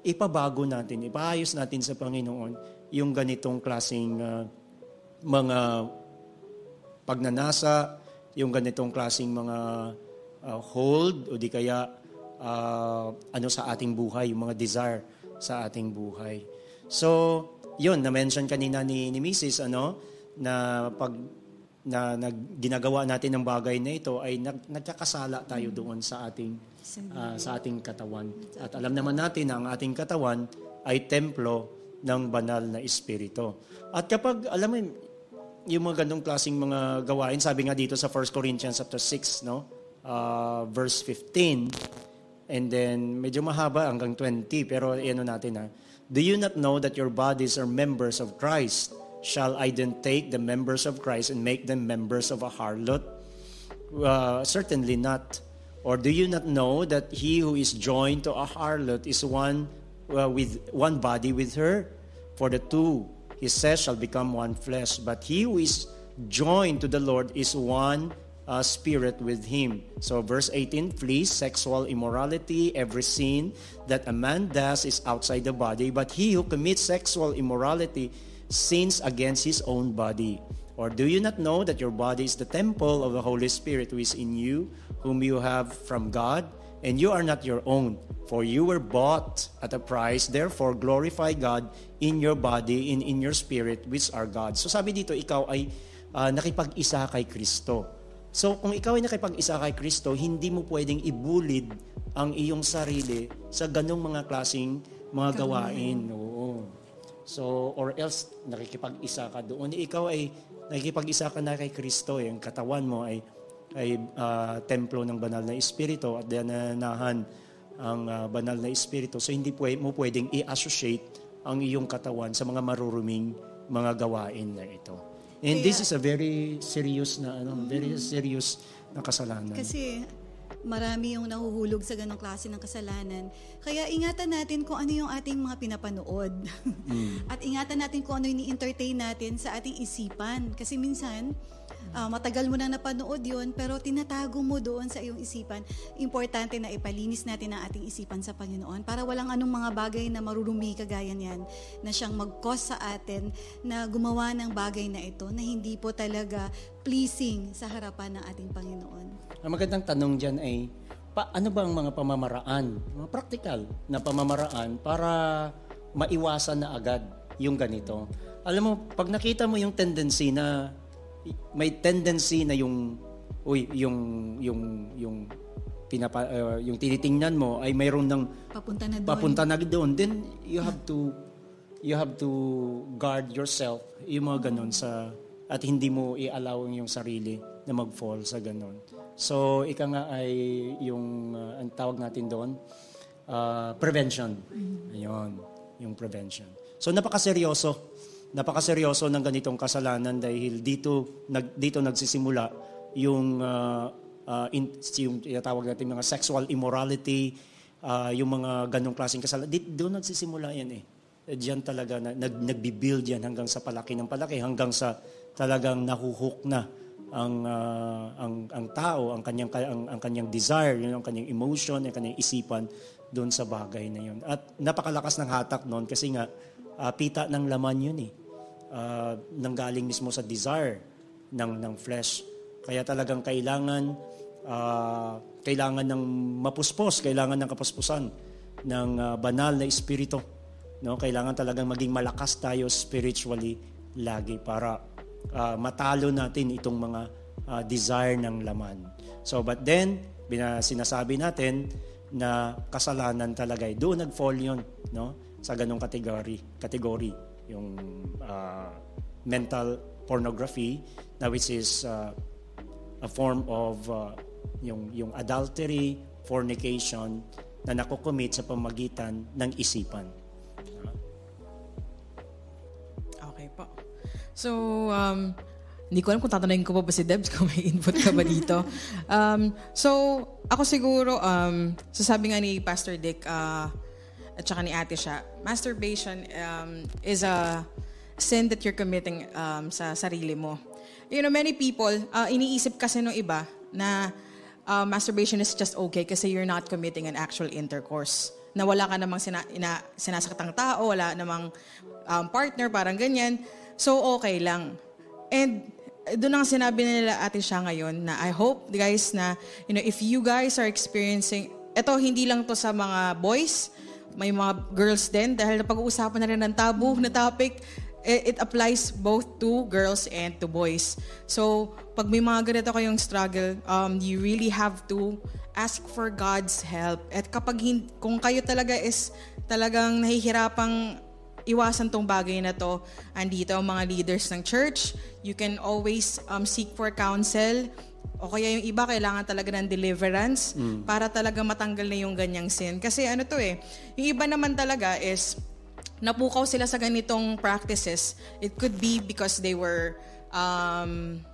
ipabago natin, ipaayos natin sa Panginoon yung ganitong klaseng ah, mga pagnanasa, yung ganitong klaseng mga uh, hold o di kaya uh, ano sa ating buhay, yung mga desire sa ating buhay. So, yun, na-mention kanina ni, ni Mrs. ano, na pag na, na ginagawa natin ng bagay na ito ay nag, nagkakasala tayo doon sa ating ah, sa ating katawan. At alam naman natin na ang ating katawan ay templo ng banal na espiritu. At kapag alam mo yung mga ganong klaseng mga gawain, sabi nga dito sa 1 Corinthians chapter 6, no? Ah, verse 15. And then medyo mahaba hanggang 20, pero ano natin ha. Do you not know that your bodies are members of Christ? Shall I then take the members of Christ and make them members of a harlot? Uh, certainly not. Or do you not know that he who is joined to a harlot is one uh, with one body with her? For the two, he says, shall become one flesh. But he who is joined to the Lord is one uh, spirit with him. So, verse 18 flee sexual immorality. Every sin that a man does is outside the body, but he who commits sexual immorality sins against his own body. Or do you not know that your body is the temple of the Holy Spirit who is in you, whom you have from God, and you are not your own? For you were bought at a price, therefore glorify God in your body and in your spirit, which are God. So sabi dito, ikaw ay uh, nakipag-isa kay Kristo. So kung ikaw ay nakipag-isa kay Kristo, hindi mo pwedeng ibulid ang iyong sarili sa ganong mga klasing mga gawain. Oo. So, or else, nakikipag-isa ka doon. Ikaw ay nakikipag-isa ka na kay Kristo. Eh. Ang katawan mo ay, ay uh, templo ng banal na Espiritu at nananahan ang uh, banal na Espiritu. So, hindi pwede, mo pwedeng i-associate ang iyong katawan sa mga maruruming mga gawain na ito. And Kaya, this is a very serious na ano, mm-hmm. very serious na kasalanan. Kasi marami yung nahuhulog sa ganong klase ng kasalanan. Kaya ingatan natin kung ano yung ating mga pinapanood. Mm. At ingatan natin kung ano yung ni-entertain natin sa ating isipan. Kasi minsan, uh, matagal mo na napanood yon pero tinatago mo doon sa iyong isipan. Importante na ipalinis natin ang ating isipan sa Panginoon para walang anong mga bagay na marurumi kagaya niyan na siyang mag-cause sa atin na gumawa ng bagay na ito na hindi po talaga pleasing sa harapan ng ating Panginoon. Ang magandang tanong dyan ay, pa, ano ba ang mga pamamaraan, mga practical na pamamaraan para maiwasan na agad yung ganito? Alam mo, pag nakita mo yung tendency na may tendency na yung uy, yung yung yung pinapa uh, yung tinitingnan mo ay mayroon ng papunta na doon. Papunta na doon. Then you have to you have to guard yourself yung mga ganun sa at hindi mo i-allow yung sarili na mag-fall sa ganun. So, ika nga ay yung, uh, ang tawag natin doon, uh, prevention. Ayun, yung prevention. So, napakaseryoso. Napakaseryoso ng ganitong kasalanan dahil dito, nag, dito nagsisimula yung, uh, uh, yung tawag natin mga sexual immorality, uh, yung mga ganong klaseng kasalanan. Doon nagsisimula yan eh. Diyan talaga, nag, nagbibuild yan hanggang sa palaki ng palaki, hanggang sa talagang nahuhook na ang uh, ang ang tao, ang kanyang ang, ang kanyang desire, yun ang kanyang emotion, ang kanyang isipan doon sa bagay na yun. At napakalakas ng hatak noon kasi nga uh, pita ng laman yun eh. Uh, nanggaling mismo sa desire ng ng flesh. Kaya talagang kailangan uh, kailangan ng mapuspos, kailangan ng kapuspusan ng uh, banal na espiritu. No, kailangan talagang maging malakas tayo spiritually lagi para uh, matalo natin itong mga uh, desire ng laman. So but then, bina, sinasabi natin na kasalanan talaga ay doon nag-fall yun, no? Sa ganong category, category yung uh, mental pornography na which is uh, a form of uh, yung yung adultery, fornication na nakocommit sa pamagitan ng isipan. So, um, hindi ko alam kung tatanungin ko pa ba si Debs kung may input ka ba dito. um, so, ako siguro, um, sasabi nga ni Pastor Dick uh, at saka ni ate siya, masturbation um, is a sin that you're committing um, sa sarili mo. You know, many people, uh, iniisip kasi ng iba na uh, masturbation is just okay kasi you're not committing an actual intercourse. Na wala ka namang sina, ina, sinasakatang tao, wala namang um, partner, parang ganyan. So, okay lang. And doon ang sinabi nila ate siya ngayon na I hope guys na you know if you guys are experiencing ito hindi lang to sa mga boys may mga girls din dahil napag-uusapan na rin ng tabu na topic it, applies both to girls and to boys so pag may mga ganito kayong struggle um, you really have to ask for God's help at kapag hin- kung kayo talaga is talagang nahihirapang iwasan tong bagay na to. Andito ang mga leaders ng church. You can always um, seek for counsel. O kaya yung iba, kailangan talaga ng deliverance mm. para talaga matanggal na yung ganyang sin. Kasi ano to eh, yung iba naman talaga is, napukaw sila sa ganitong practices. It could be because they were um,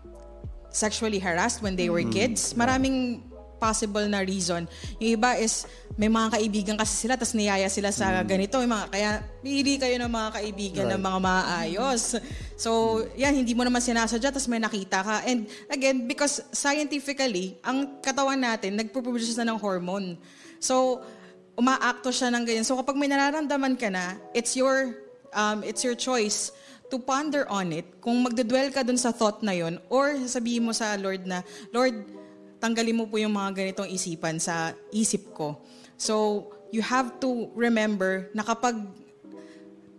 sexually harassed when they were mm. kids. Maraming possible na reason. Yung iba is, may mga kaibigan kasi sila, tapos niyaya sila sa mm. ganito. Yung mga, kaya, pili kayo ng mga kaibigan right. ng mga maayos. So, yan, hindi mo naman sinasadya, tapos may nakita ka. And again, because scientifically, ang katawan natin, nagpo-produce na ng hormone. So, umaakto siya ng ganyan. So, kapag may nararamdaman ka na, it's your, um, it's your choice to ponder on it, kung magdadwell ka dun sa thought na yon or sabihin mo sa Lord na, Lord, tanggalin mo po yung mga ganitong isipan sa isip ko. So, you have to remember na kapag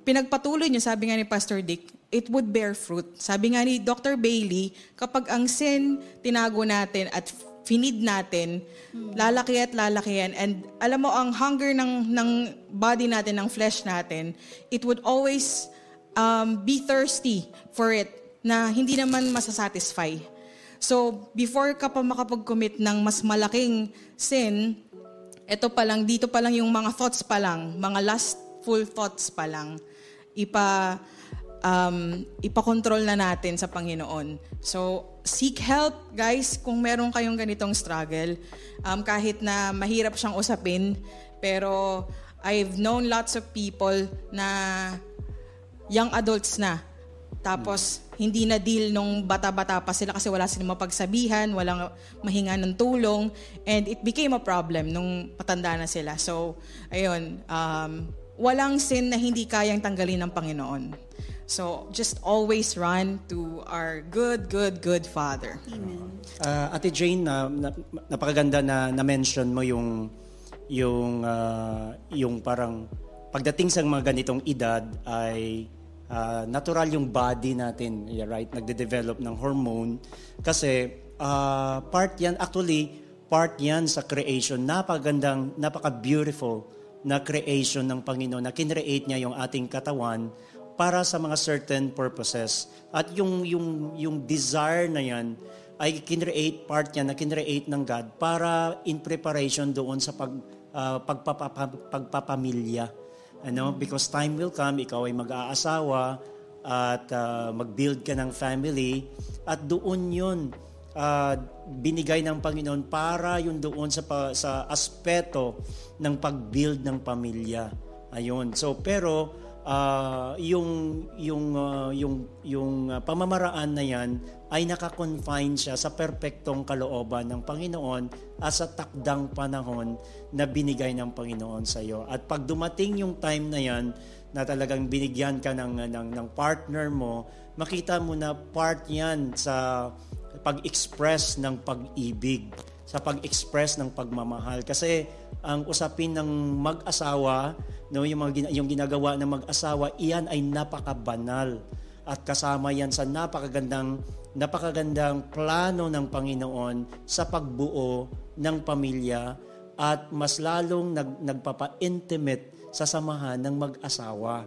pinagpatuloy niyo, sabi nga ni Pastor Dick, it would bear fruit. Sabi nga ni Dr. Bailey, kapag ang sin tinago natin at finid natin, lalaki at lalaki yan. And alam mo, ang hunger ng, ng body natin, ng flesh natin, it would always um, be thirsty for it na hindi naman masasatisfy. So, before ka pa makapag-commit ng mas malaking sin, ito pa lang, dito pa lang yung mga thoughts pa lang, mga lustful thoughts pa lang, ipa, um, ipakontrol na natin sa Panginoon. So, seek help, guys, kung meron kayong ganitong struggle. Um, kahit na mahirap siyang usapin, pero I've known lots of people na young adults na. Tapos, hindi na deal nung bata-bata pa sila kasi wala silang mapagsabihan, walang mahinga ng tulong, and it became a problem nung patanda na sila. So, ayun, um, walang sin na hindi kayang tanggalin ng Panginoon. So, just always run to our good, good, good Father. Amen. Ah, Ate Jane, na, na, napakaganda na na-mention mo yung yung ah, yung parang pagdating sa mga ganitong edad ay ah, natural yung body natin, yeah, right? Nagde-develop ng hormone kasi ah, part yan actually part yan sa creation. Napakagandang, napaka-beautiful na creation ng Panginoon na kinreate niya yung ating katawan para sa mga certain purposes. At yung yung yung desire na yan ay kinreate part yan na kinreate ng God para in preparation doon sa pag ah, pagpapapa- pagpapamilya. Ano? Because time will come, ikaw ay mag-aasawa at ah, mag-build ka ng family at doon yun ah, binigay ng Panginoon para yun doon sa sa aspeto ng pag-build ng pamilya. Ayun. So pero ah, yung yung ah, yung yung ah, pamamaraan na yan ay nakakonfine siya sa perpektong kalooban ng Panginoon at sa takdang panahon na binigay ng Panginoon sa iyo. At pag dumating yung time na yan na talagang binigyan ka ng ng, ng partner mo, makita mo na part yan sa pag-express ng pag-ibig, sa pag-express ng pagmamahal. Kasi ang usapin ng mag-asawa, no, yung, mga, yung ginagawa ng mag-asawa, iyan ay napakabanal. At kasama yan sa napakagandang, napakagandang plano ng Panginoon sa pagbuo ng pamilya at mas lalong nag, nagpapa-intimate sa samahan ng mag-asawa.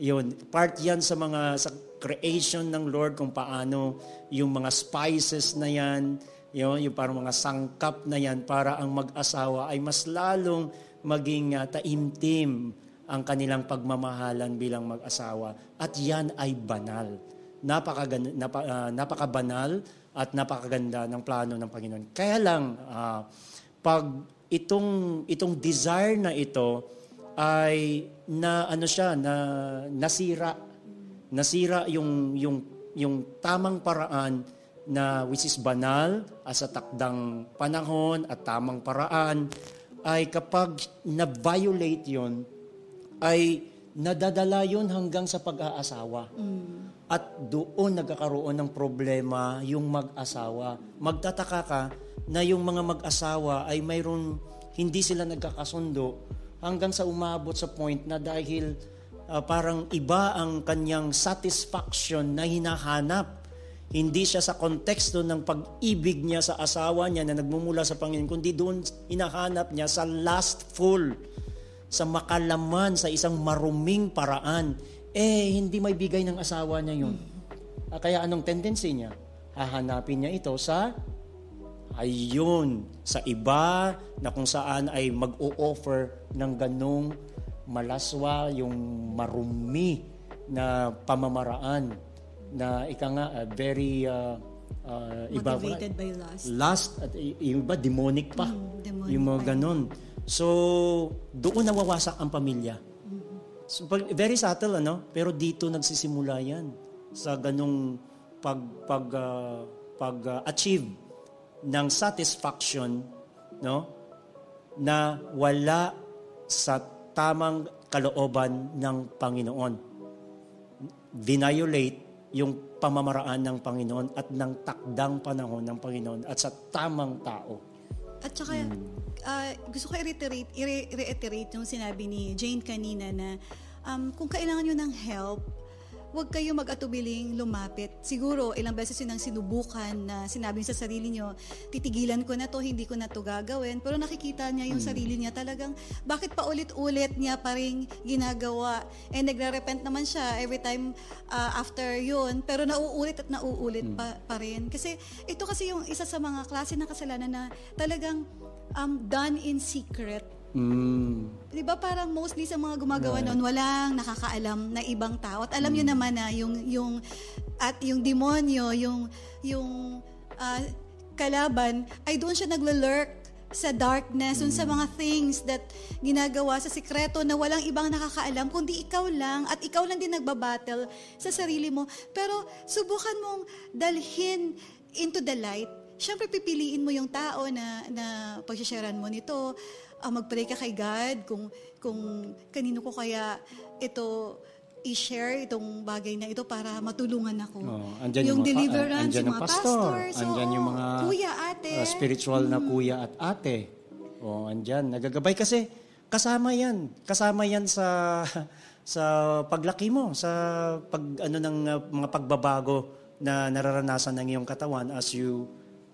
Yun, part yan sa mga sa creation ng Lord kung paano yung mga spices na yan, yun, yung parang mga sangkap na yan para ang mag-asawa ay mas lalong maging uh, taimtim ang kanilang pagmamahalan bilang mag-asawa. At yan ay banal. Napakagan, napa, ah, napakabanal at napakaganda ng plano ng Panginoon. Kaya lang, ah, pag itong, itong desire na ito ay na ano siya na nasira nasira yung yung yung tamang paraan na which is banal as sa takdang panahon at tamang paraan ay kapag na-violate yon ay nadadala yon hanggang sa pag-aasawa. At doon nagkakaroon ng problema yung mag-asawa. Magtataka ka na yung mga mag-asawa ay mayroon hindi sila nagkakasundo hanggang sa umabot sa point na dahil ah, parang iba ang kanyang satisfaction na hinahanap. Hindi siya sa konteksto ng pag-ibig niya sa asawa niya na nagmumula sa Panginoon, kundi doon hinahanap niya sa lustful, sa makalaman, sa isang maruming paraan. Eh, hindi may bigay ng asawa niya yun. Ah, Kaya anong tendency niya? Hahanapin niya ito sa ayun, sa iba na kung saan ay mag-o-offer ng ganong malaswa, yung marumi na pamamaraan na ika nga uh, very uh, uh, iba Motivated by lust. lust at yung iba demonic pa. Mm, demonic yung mga pa. ganon. So, doon nawawasak ang pamilya. So, pag- very subtle, ano? Pero dito nagsisimula yan sa ganong pag, pag, ah, pag ah, achieve ng satisfaction no na wala sa tamang kalooban ng Panginoon. violate yung pamamaraan ng Panginoon at ng takdang panahon ng Panginoon at sa tamang tao. At saka, ah, gusto ko i-reiterate, i- reiterate yung sinabi ni Jane kanina na um, kung kailangan nyo ng help, huwag kayo mag-atubiling lumapit. Siguro, ilang beses yun ang sinubukan na sinabi sa sarili nyo, titigilan ko na to, hindi ko na to gagawin. Pero nakikita niya yung sarili niya talagang, bakit pa ulit-ulit niya pa rin ginagawa? And nagre-repent naman siya every time ah, after yun. Pero nauulit at nauulit pa, pa rin. Kasi ito kasi yung isa sa mga klase ng kasalanan na talagang um, done in secret. Mm. Di ba parang mostly sa mga gumagawa noon, walang nakakaalam na ibang tao. At alam nyo naman na yung, yung, at yung demonyo, yung, yung ah, kalaban, ay doon siya naglalurk sa darkness, dun sa mga things that ginagawa sa sikreto na walang ibang nakakaalam, kundi ikaw lang, at ikaw lang din nagbabattle sa sarili mo. Pero subukan mong dalhin into the light. Siyempre, pipiliin mo yung tao na, na pagsisharean mo nito. Ah, mag-pray ka kay God kung, kung kanino ko kaya ito i-share itong bagay na ito para matulungan ako. Oh, andyan yung, pa- deliverance, andyan yung mga pastor, pastors, andyan oo, yung mga kuya, ate. uh, spiritual na kuya at ate. O, andyan, nagagabay kasi kasama yan. Kasama yan sa sa paglaki mo, sa pag ano ng uh, mga pagbabago na nararanasan ng iyong katawan as you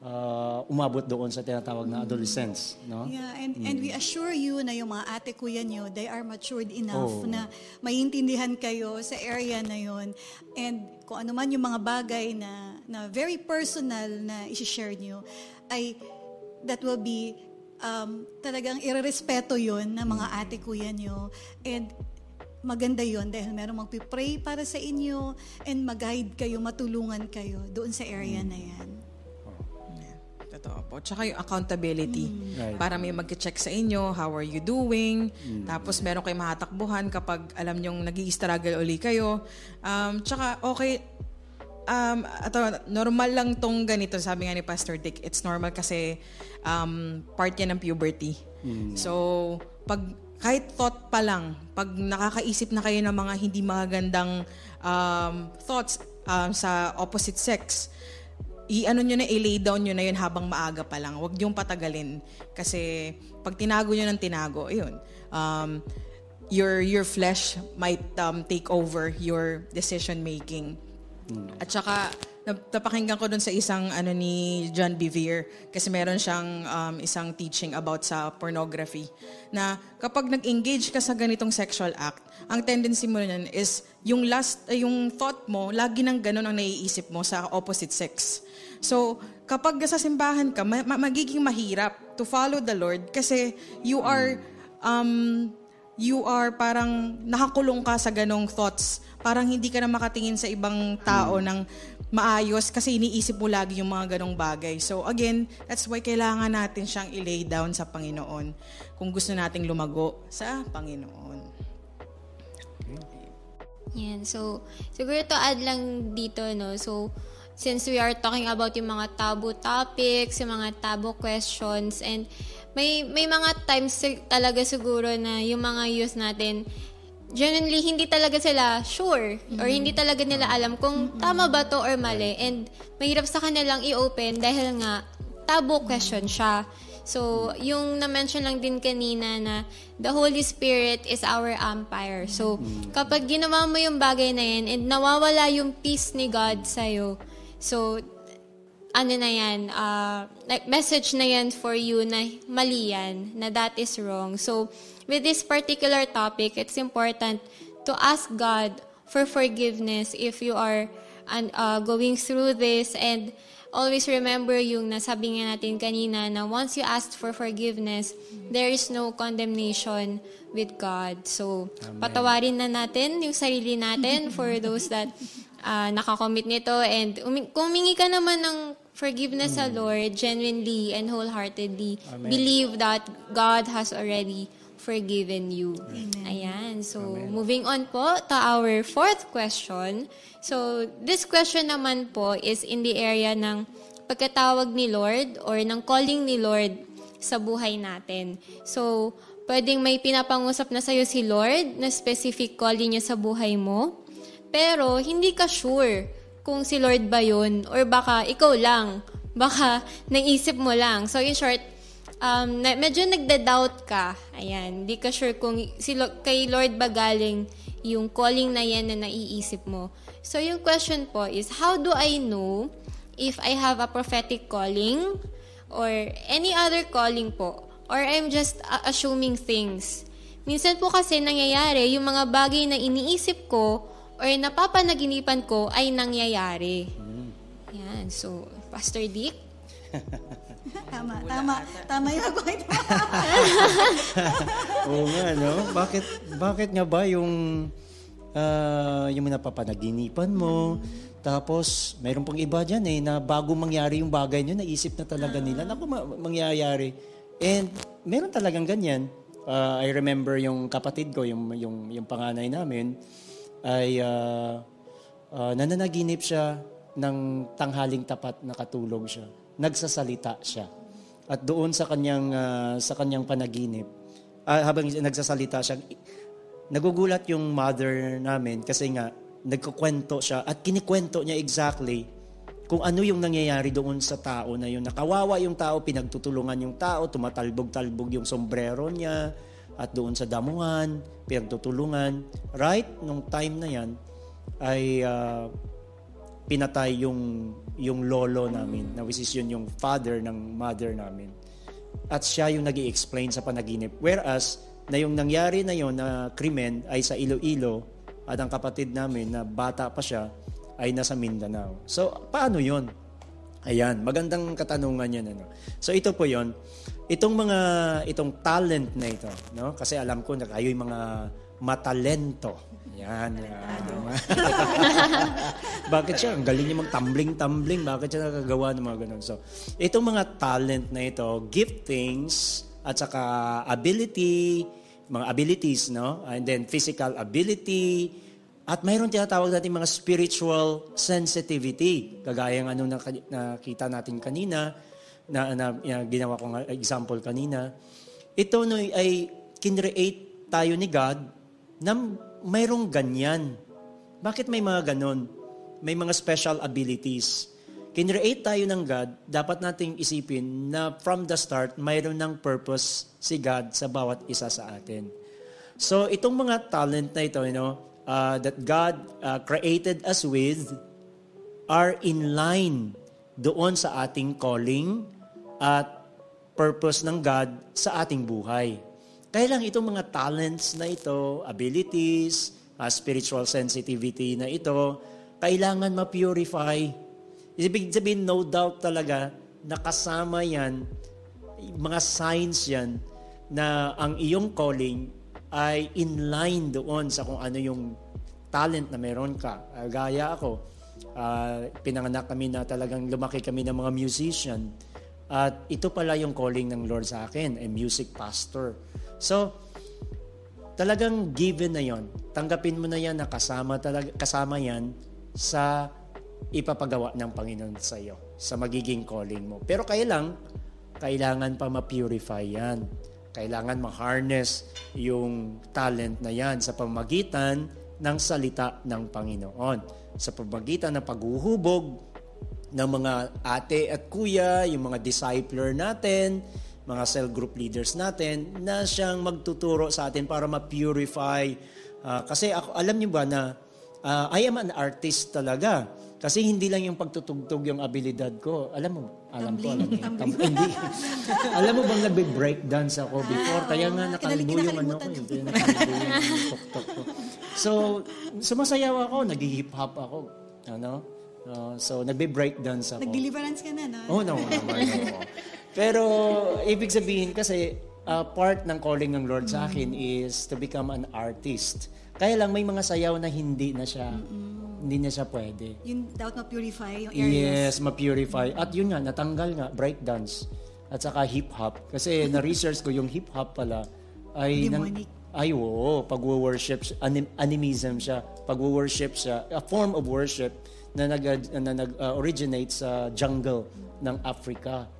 uh, umabot doon sa tinatawag na adolescence, no? Yeah, and and we assure you na yung mga ate kuya nyo, they are matured enough Oh. na maintindihan kayo sa area na yon. And kung ano man yung mga bagay na na very personal na i-share nyo, ay that will be um, talagang irerespeto yon ng mga ate kuya nyo. And maganda yon dahil merong magpipray para sa inyo and mag-guide kayo, matulungan kayo doon sa area na yan. Totoo po. Tsaka yung accountability. Right. Para may mag-check sa inyo, how are you doing? Tapos meron kayong mahatakbuhan kapag alam nyong nag struggle uli kayo. Um, tsaka okay, um, ato, normal lang tong ganito, sabi nga ni Pastor Dick, it's normal kasi um, part yan ng puberty. So, pag kahit thought pa lang, pag nakakaisip na kayo ng mga hindi magagandang um, thoughts um, sa opposite sex, i-ano nyo na, i-lay down nyo na yun habang maaga pa lang. Huwag niyong patagalin. Kasi pag tinago nyo ng tinago, ayun, um, your, your flesh might um, take over your decision making. At saka, nap- napakinggan ko dun sa isang ano ni John Bevere kasi meron siyang um, isang teaching about sa pornography na kapag nag-engage ka sa ganitong sexual act, ang tendency mo nun is yung last, eh, yung thought mo, lagi nang ganun ang naiisip mo sa opposite sex. So, kapag sa simbahan ka, ma- ma- magiging mahirap to follow the Lord kasi you are um, you are parang nakakulong ka sa ganong thoughts. Parang hindi ka na makatingin sa ibang tao ng maayos kasi iniisip mo lagi yung mga ganong bagay. So again, that's why kailangan natin siyang i-lay down sa Panginoon kung gusto nating lumago sa Panginoon. Yan. So, siguro to add lang dito, no? So, since we are talking about yung mga taboo topics, yung mga taboo questions, and may may mga times talaga siguro na yung mga youth natin, genuinely, hindi talaga sila sure or hindi talaga nila alam kung tama ba to or mali. And mahirap sa kanilang i-open dahil nga taboo question siya. So, yung na-mention lang din kanina na the Holy Spirit is our umpire. So, kapag ginawa mo yung bagay na yan and nawawala yung peace ni God sa'yo, so, ano na yan, uh, like message na yan for you na mali yan, na that is wrong. So, with this particular topic, it's important to ask God for forgiveness if you are and, uh, going through this and always remember yung nasabi nga natin kanina na once you ask for forgiveness, there is no condemnation with God. So, patawarin na natin yung sarili natin for those that uh, nakakommit nito and umi- kung humingi ka naman ng forgiveness sa Lord, genuinely and wholeheartedly, believe that God has already forgiven you. Ayan. So, moving on po to our fourth question. So, this question naman po is in the area ng pagkatawag ni Lord or ng calling ni Lord sa buhay natin. So, pwedeng may pinapangusap na sa'yo si Lord na specific calling niya sa buhay mo. Pero hindi ka sure kung si Lord ba yun or baka ikaw lang. Baka naisip mo lang. So in short, um, na, medyo nagda-doubt ka. Ayan, hindi ka sure kung si, kay Lord ba galing yung calling na yan na naiisip mo. So yung question po is, how do I know if I have a prophetic calling or any other calling po? Or I'm just uh, assuming things. Minsan po kasi nangyayari, yung mga bagay na iniisip ko or napapanaginipan ko ay nangyayari. Yan. So, Pastor Dick? Tama, tama. Tama yung point mo. Oo nga, no? Bakit, bakit nga ba yung, ah, yung napapanaginipan mo, tapos mayroon pang iba dyan eh, na bago mangyari yung bagay nyo, naisip na talaga nila, naku, ma- mangyayari. And meron talagang ganyan. Ah, I remember yung kapatid ko, yung, yung, yung panganay namin, ay ah, ah, nananaginip siya ng tanghaling tapat na katulog siya. Nagsasalita siya. At doon sa kanyang ah, sa kanyang panaginip, ah, habang nagsasalita siya, nagugulat yung mother namin kasi nga nagkukwento siya at kinikwento niya exactly kung ano yung nangyayari doon sa tao na yun. Nakawawa yung tao, pinagtutulungan yung tao, tumatalbog-talbog yung sombrero niya at doon sa damuhan, pinagtutulungan. Right, nung time na yan, ay ah, pinatay yung yung lolo namin, na which is yun yung father ng mother namin. At siya yung nag explain sa panaginip. Whereas, na yung nangyari na yon na krimen ay sa Iloilo at ang kapatid namin na bata pa siya ay nasa Mindanao. So, paano yon? Ayan, magandang katanungan yan. Ano? So, ito po yon Itong mga, itong talent na ito, no? kasi alam ko na kayo'y mga matalento. Yan. yan. Bakit siya? Ang galing niya mag-tumbling-tumbling. Bakit siya nakagawa ng mga ganun? So, itong mga talent na ito, giftings, at saka ability, mga abilities, no? And then physical ability, at mayroon tinatawag natin mga spiritual sensitivity. Kagaya ng ano na nakita natin kanina, na, na, na ginawa ko nga example kanina. Ito no, ay kinreate tayo ni God na mayroong ganyan. Bakit may mga ganon? May mga special abilities. Kinreate tayo ng God, dapat nating isipin na from the start, mayroon ng purpose si God sa bawat isa sa atin. So, itong mga talent na ito, you know, uh, that God uh, created us with are in line doon sa ating calling at purpose ng God sa ating buhay. Kaya lang itong mga talents na ito, abilities, uh, spiritual sensitivity na ito, kailangan ma-purify. Ibig sabihin, no doubt talaga, nakasama yan, mga signs yan, na ang iyong calling ay in line doon sa kung ano yung talent na meron ka. Uh, gaya ako, uh, pinanganak kami na talagang lumaki kami ng mga musician. At ito pala yung calling ng Lord sa akin, a music pastor. So, talagang given na yon. Tanggapin mo na yan na kasama, talaga, kasama yan sa ipapagawa ng Panginoon sa iyo, sa magiging calling mo. Pero kailang, kailangan pa ma-purify yan. Kailangan ma-harness yung talent na yan sa pamagitan ng salita ng Panginoon. Sa pamagitan ng paghuhubog ng mga ate at kuya, yung mga discipler natin, mga cell group leaders natin na siyang magtuturo sa atin para ma-purify. Uh, kasi ako, alam niyo ba na uh, I am an artist talaga. Kasi hindi lang yung pagtutugtog yung abilidad ko. Alam mo, alam Tumbling. ko, alam mo. Tam- hindi. alam mo bang nagbe-break dance ako before? Kaya nga oo. nakalbo yung ano ko. Kinalimutan. Yung, nakalbo yung tok-tok ko. So, sumasayaw ako, nag-hip hop ako. Ano? So, nagbe-break dance ako. Nag-deliverance ka na, no? Oh, no, naman. no. Pero, ibig sabihin kasi, uh, part ng calling ng Lord sa akin is to become an artist. Kaya lang may mga sayaw na hindi na siya, hindi na siya pwede. Yung dapat ma-purify yung areas. Yes, ma-purify. At yun nga, natanggal nga, breakdance. At saka hip-hop. Kasi na-research ko yung hip-hop pala ay... Demonic. ay, oo. Pag-worship, anim, animism siya. Pag-worship siya, a form of worship na nag-originate na nag, uh, originate sa jungle ng Africa.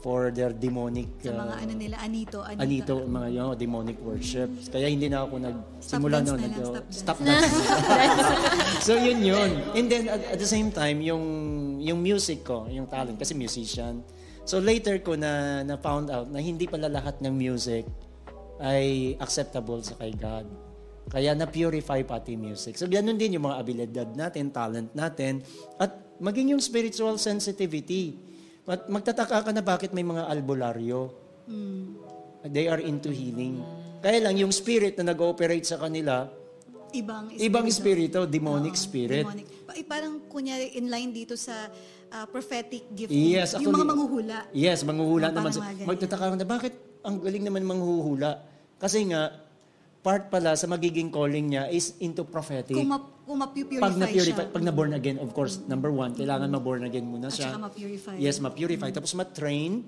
for their demonic Sa mga uh, ano nila, Anito, Anita. anito, mga yung demonic worship. Kaya hindi na ako nagsimula noon. nag- stop stop dance. so yun yun. And then at, at the same time, yung yung music ko, yung talent, kasi musician. So later ko na na found out na hindi pala lahat ng music ay acceptable sa kay God. Kaya na-purify pati music. So ganun din yung mga abilidad natin, talent natin, at maging yung spiritual sensitivity. At magtataka ka na bakit may mga albularyo. They are into healing. Kaya lang yung spirit na nag-ooperate sa kanila, Ibang ibang espiritu, demonic Oo, spirit. demonic. Eh, parang kunyari in line dito sa ah, prophetic gift. Yes, yung mga manghuhula. Yes, manghuhula Yung naman. sa-. Magtataka ka na, bakit ang galing naman manghuhula? Kasi nga, part pala sa magiging calling niya is into prophetic. Kung, ma- kung ma-purify pag na-purify, siya. pag na-born again, of course, number one, kailangan ma-born again muna At siya. saka ma-purify. Yes, ma-purify. Tapos ma-train,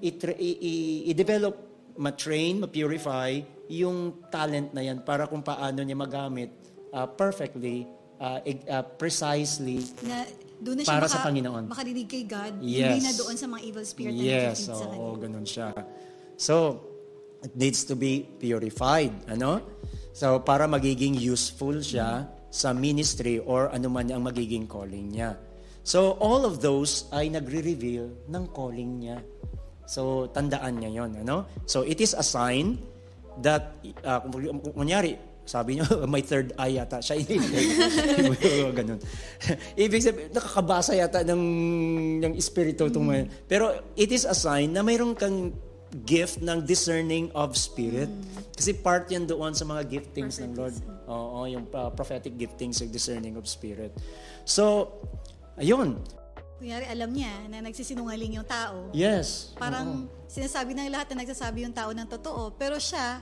i-tra- i- i- i-develop, ma-train, ma-purify yung talent na yan para kung paano niya magamit uh, perfectly, uh, uh, precisely, na doon na siya Para maka, sa Panginoon. makarinig kay God, Yes. hindi na doon sa mga evil spirit na Yes, nakikita sa oo, kanya. ganun siya. So, it needs to be purified, ano? So, para magiging useful siya sa ministry or ano man ang magiging calling niya. So, all of those ay nagre-reveal ng calling niya. So, tandaan niya yon ano? So, it is a sign that, uh, kung, kunyari, sabi niyo, may third eye yata siya. Ganun. Ibig sabihin, nakakabasa yata ng, ng espiritu. may- Pero it is a sign na mayroon kang gift ng discerning of spirit. Kasi part yan doon sa mga giftings ng Lord. Oo, yung uh, prophetic giftings ng discerning of spirit. So, ayun. Kunyari, alam niya na nagsisinungaling yung tao. Yes. Parang sinasabi ng lahat na nagsasabi yung tao ng totoo. Pero siya,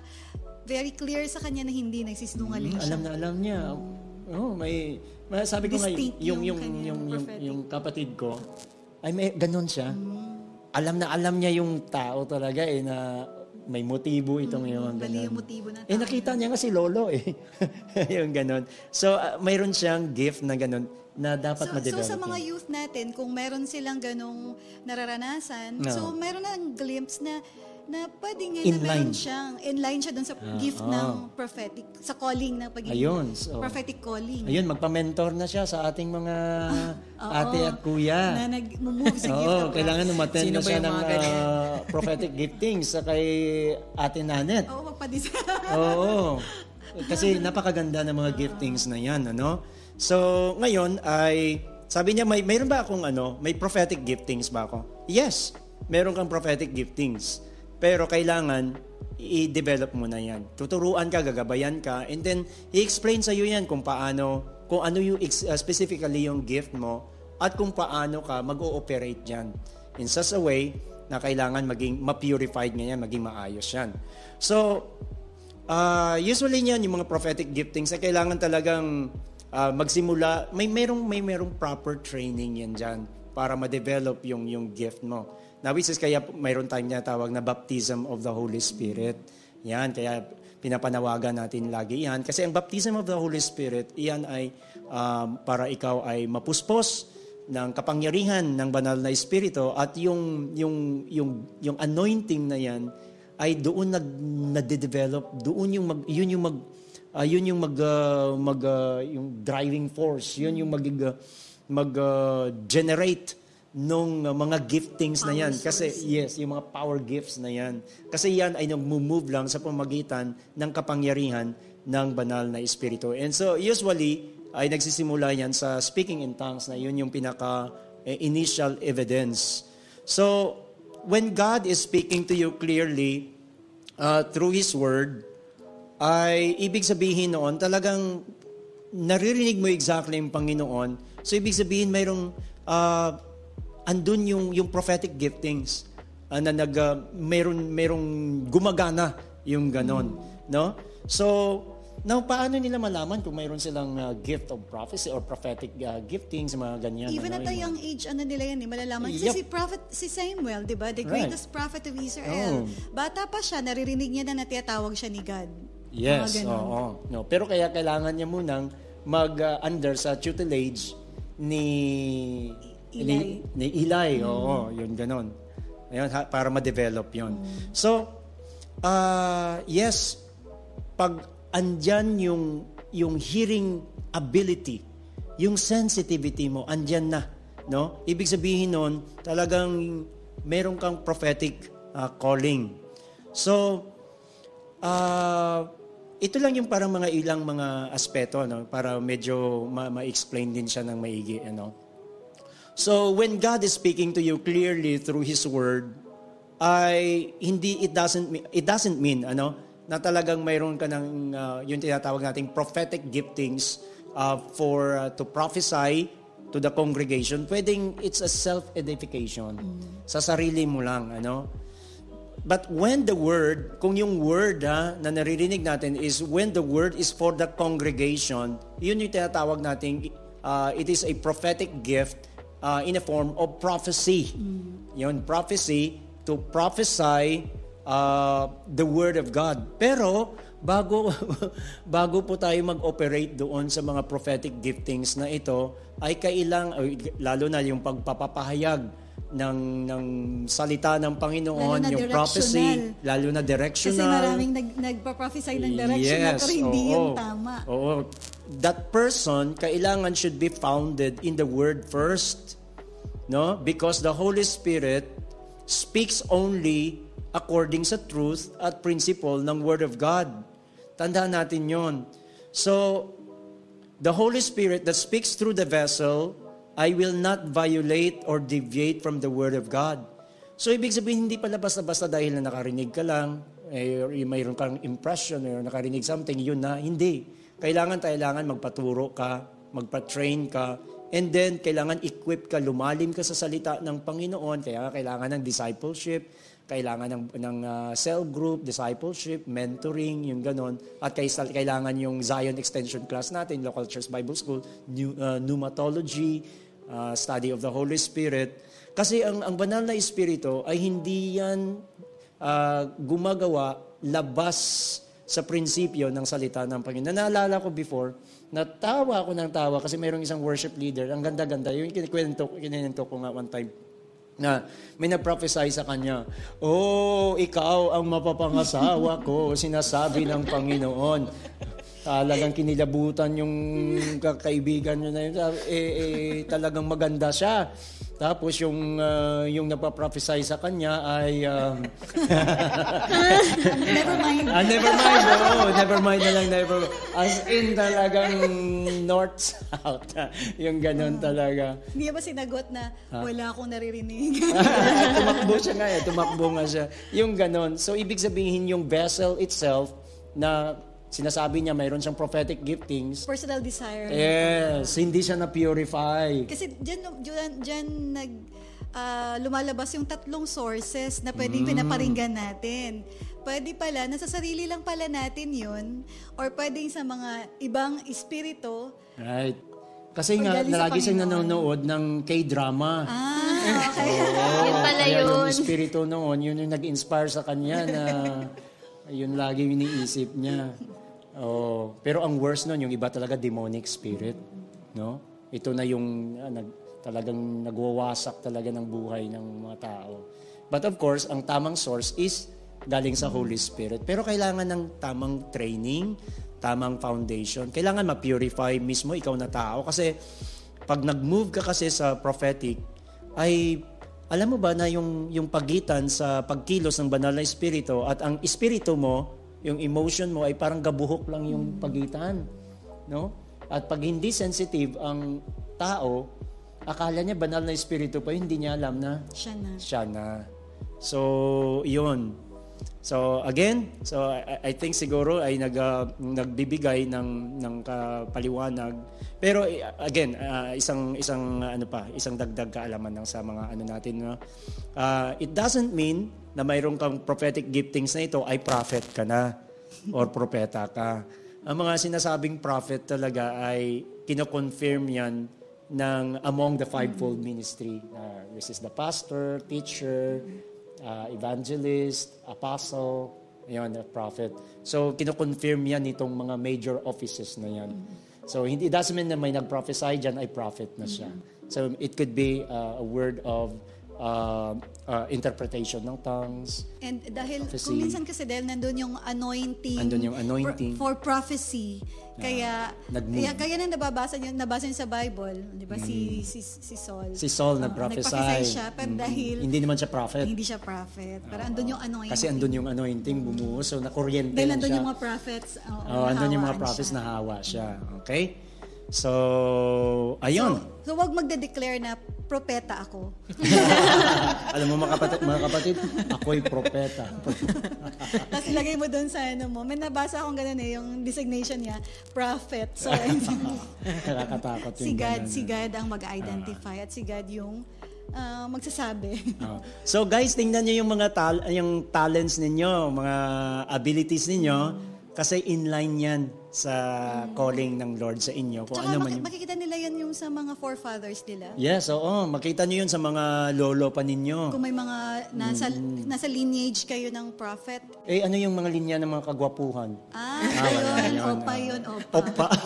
very clear sa kanya na hindi nagsisinungaling Mm, siya. alam na alam niya. Oh, may, may sabi ko nga yung yung yung yung yung, prophetic. yung kapatid ko ay may ganun siya. Alam na alam niya yung tao talaga eh na may motibo itong yung Mali ganun. yung motibo ng Eh tao. nakita niya nga si lolo eh. yung ganun. So uh, mayroon siyang gift na ganun na dapat So, so ma-develop. sa mga youth natin, kung meron silang ganong nararanasan, No. so meron na glimpse na na pwede nga In na meron line. siyang in line siya dun sa gift oh. ng prophetic, sa calling ng pagiging Ayun, so- prophetic calling. Ayun, magpa-mentor na siya sa ating mga ate at kuya. Na nag-move sa gift Oo, of kailangan umattend Sino na ba siya yung ng mga ganyan? ah, prophetic giftings sa kay Ate Nanet. Oo, magpadisa. Oo. Kasi napakaganda ng mga giftings na yan, ano? So, ngayon ay, sabi niya, may, mayroon ba akong ano, may prophetic giftings ba ako? Yes, meron kang prophetic giftings. Pero kailangan, i-develop mo na yan. Tuturuan ka, gagabayan ka, and then, i-explain sa iyo yan kung paano, kung ano yung uh, specifically yung gift mo, at kung paano ka mag-ooperate dyan. In such a way, na kailangan maging ma-purified nga yan, maging maayos yan. So, Ah, usually niyan yung mga prophetic giftings ay kailangan talagang ah, magsimula may merong may merong proper training yan diyan para ma-develop yung yung gift mo. Now which is kaya mayroon tayong tinatawag na baptism of the Holy Spirit. Yan kaya pinapanawagan natin lagi yan kasi ang baptism of the Holy Spirit iyan ay um, para ikaw ay mapuspos ng kapangyarihan ng banal na espiritu at yung yung yung yung anointing na yan ay doon nag nade-develop. Doon yung mag yun yung mag ah, yun yung mag ah, mag ah, yung driving force. Yun yung mag ah, mag ah, generate nung ah, mga giftings na yan. Kasi yes yung mga power gifts na yan. Kasi yan ay nagmo-move lang sa pamagitan ng kapangyarihan ng banal na espiritu. And so usually ay nagsisimula yan sa speaking in tongues na yun yung pinaka eh, initial evidence. So when God is speaking to you clearly uh, through His Word, ay ibig sabihin noon talagang naririnig mo exactly yung Panginoon. So ibig sabihin mayroong uh, andun yung yung prophetic giftings uh, na nag uh, mayroon mayroong gumagana yung ganon, no? So Now, paano nila malaman kung mayroon silang uh, gift of prophecy or prophetic uh, giftings, mga ganyan? Even ano, at a yung- young age, ano nila yan, eh, malalaman. Kasi Yup. si prophet, si Samuel, di ba? The Right. greatest prophet of Israel. Oh. Bata pa siya, naririnig niya na natiyatawag siya ni God. Yes, oo. No, pero kaya kailangan niya munang mag-under sa tutelage ni Eli. Ni, ni Eli, oo, yun ganon. Ayun, ha- para ma-develop yon. So, ah, yes, pag andyan yung, yung hearing ability, yung sensitivity mo, andyan na. No? Ibig sabihin nun, talagang meron kang prophetic ah, calling. So, ah, ito lang yung parang mga ilang mga aspeto no para medyo ma- ma-explain din siya ng maigi ano. So when God is speaking to you clearly through his word ay hindi it doesn't mean, it doesn't mean ano na talagang mayroon ka ng uh, yung tinatawag nating prophetic giftings uh, for uh, to prophesy to the congregation. Pwedeng it's a self-edification. Sa sarili mo lang ano. But when the word, kung yung word ha, na naririnig natin is when the word is for the congregation, yun yung tinatawag natin, uh, it is a prophetic gift uh, in a form of prophecy. Yun, prophecy to prophesy uh, the word of God. Pero bago bago po tayo mag-operate doon sa mga prophetic giftings na ito, ay kailang lalo na yung pagpapahayag ng ng salita ng Panginoon, yung prophecy, directional. lalo na Kasi directional. maraming nag, nagpa-prophesy ng direction na pero hindi oo. yun tama. Oo. That person, kailangan should be founded in the Word first. No? Because the Holy Spirit speaks only according sa truth at principle ng Word of God. Tandaan natin yon. So, the Holy Spirit that speaks through the vessel, I will not violate or deviate from the Word of God. So, ibig sabihin, hindi pala basta-basta dahil na nakarinig ka lang, eh, or mayroon kang impression, or nakarinig something, yun na. Hindi. Kailangan, kailangan magpaturo ka, magpa-train ka, and then, kailangan equip ka, lumalim ka sa salita ng Panginoon, kaya kailangan ng discipleship, kailangan ng, ng uh, cell group, discipleship, mentoring, yung ganon. At kailangan yung Zion Extension class natin, Local Church Bible School, new, uh, pneumatology, uh, study of the Holy Spirit. Kasi ang, ang banal na Espiritu ay hindi yan uh, gumagawa labas sa prinsipyo ng salita ng Panginoon. Naalala ko before, natawa ako ng tawa kasi mayroong isang worship leader, ang ganda-ganda, yung kinikwento, kininento ko nga one time, na may nag-prophesy sa kanya, Oh, ikaw ang mapapangasawa ko, sinasabi ng Panginoon. Talagang kinilabutan yung kaibigan niya na yun. Eh, eh, talagang maganda siya. Tapos yung ah, yung nagpa-prophesy sa kanya ay um, Never mind. ah, never mind. Oo, never mind na lang. Never, as in talagang north-south. yung ganun talaga. Hindi ba sinagot na wala akong naririnig? tumakbo siya nga eh. Tumakbo nga siya. Yung ganon. So, ibig sabihin yung vessel itself na sinasabi niya mayroon siyang prophetic giftings. Personal desire. Yes, hindi siya na-purify. Kasi dyan, dyan, dyan nag, ah, lumalabas yung tatlong sources na pwedeng Mm. pinaparinggan natin. Pwede pala, nasa sarili lang pala natin yun, or pwedeng sa mga ibang espiritu. Right. Kasi nga, lagi siyang nanonood ng K-drama. Ah, okay. Yun pala Kaya yung yun. espiritu noon, yun yung nag-inspire sa kanya na yun lagi yung iniisip niya. Oh, pero ang worst nun, yung iba talaga demonic spirit, no? Ito na yung ah, nag, talagang nagwawasak talaga ng buhay ng mga tao. But of course, ang tamang source is galing sa Holy Spirit. Pero kailangan ng tamang training, tamang foundation. Kailangan ma-purify mismo ikaw na tao kasi pag nag-move ka kasi sa prophetic, ay alam mo ba na yung, yung pagitan sa pagkilos ng banal na espiritu at ang espiritu mo, yung emotion mo ay parang gabuhok lang yung pagitan. No? At pag hindi sensitive ang tao, akala niya banal na espiritu pa, hindi niya alam na Siya na. siya na. So, yun. So, again, so I, I think siguro ay nag, ah, nagbibigay ng, ng kapaliwanag. Pero eh, again, ah, isang, isang ano pa, isang dagdag kaalaman lang sa mga ano natin. No? Ah, it doesn't mean na mayroon kang prophetic giftings na ito ay prophet ka na or propeta ka. Ang mga sinasabing prophet talaga ay kinoconfirm yan ng among the fivefold ministry. Uh, this is the pastor, teacher, uh, evangelist, apostle, yun, prophet. So, kinoconfirm yan itong mga major offices na yan. So, hindi, it doesn't mean na may nag-prophesy dyan ay prophet na siya. So, it could be uh, a word of uh, uh, interpretation ng tongues. And dahil, Prophecy. kung minsan kasi dahil nandun yung anointing. Andun yung anointing. For, for prophecy. Kaya, nag-move. kaya, kaya nang nababasa niyo, nabasa niyo sa Bible, di ba, si, si, si Saul. Mm. Si Saul Oo, nag-prophesy. siya, pero Mm. dahil Hindi naman siya prophet. hindi siya prophet. Pero andun yung anointing. Kasi andun yung anointing bumuo. So, nakuryente Dahil andun siya. yung mga prophets. oo, Oh, andun yung mga prophets siya. na hawa siya. Okay? So, ayun. So, so wag magde-declare na propeta ako. Alam mo mga kapatid, mga kapatid ako'y propeta. Tapos ilagay mo doon sa ano mo. May nabasa akong ganun eh, yung designation niya, prophet. So, Nakakatakot yung si God, ganun. si God ang mag-identify at si God yung ah, magsasabi. Oh. So guys, tingnan niyo yung mga tal yung talents ninyo, mga abilities ninyo kasi inline 'yan sa calling ng Lord sa inyo. Kung Tsaka ano man maki- yung makikita nila yan yung sa mga forefathers nila. Yes, oo. Makita niyo yun sa mga lolo pa ninyo. Kung may mga nasa Mm. nasa lineage kayo ng prophet. Eh, ano yung mga linya ng mga kagwapuhan? Ah, wala ayun, yun, opa ah. yun, opa. Opa.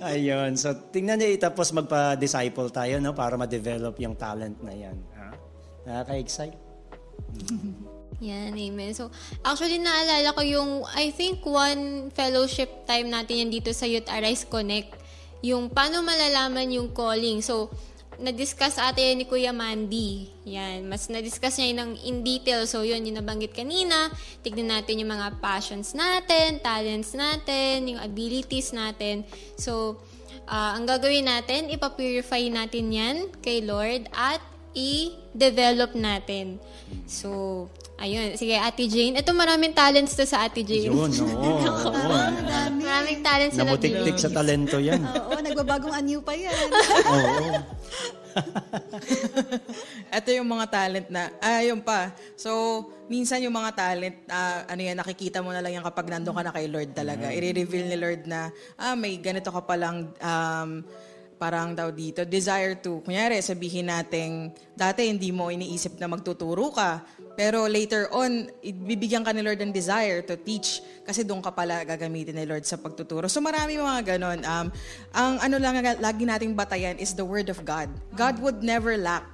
Ayun. So, tingnan niyo tapos magpa-disciple tayo no para ma-develop yung talent na yan. Ha? Nakaka-excite? Yan, amen. So, actually, naalala ko yung, I think, one fellowship time natin yan dito sa Youth Arise Connect. Yung paano malalaman yung calling. So, na-discuss ate ni Kuya Mandy. Yan, mas na-discuss niya ng in detail. So, yun, yung nabanggit kanina. Tignan natin yung mga passions natin, talents natin, yung abilities natin. So, ah, ang gagawin natin, ipapurify natin yan kay Lord at i-develop natin. So, ayun. Sige, Ate Jane. Ito maraming talents to sa Ate Jane. Yun, oo. oo. Maraming talents sa Ate Namutiktik Jane. sa talento yan. Oo, nagbabagong anyo pa yan. Oo. Ito yung mga talent na, ah, yun pa. So, minsan yung mga talent, ah, ano yan, nakikita mo na lang yan kapag nandun ka na kay Lord talaga. I-reveal ni Lord na, ah, may ganito ka palang, um, parang daw dito, desire to. Kunyari, sabihin natin, dati hindi mo iniisip na magtuturo ka, pero later on, bibigyan ka ni Lord ng desire to teach kasi doon ka pala gagamitin ni Lord sa pagtuturo. So marami mga ganon. Um, ang ano lang lagi nating batayan is the Word of God. God would never lack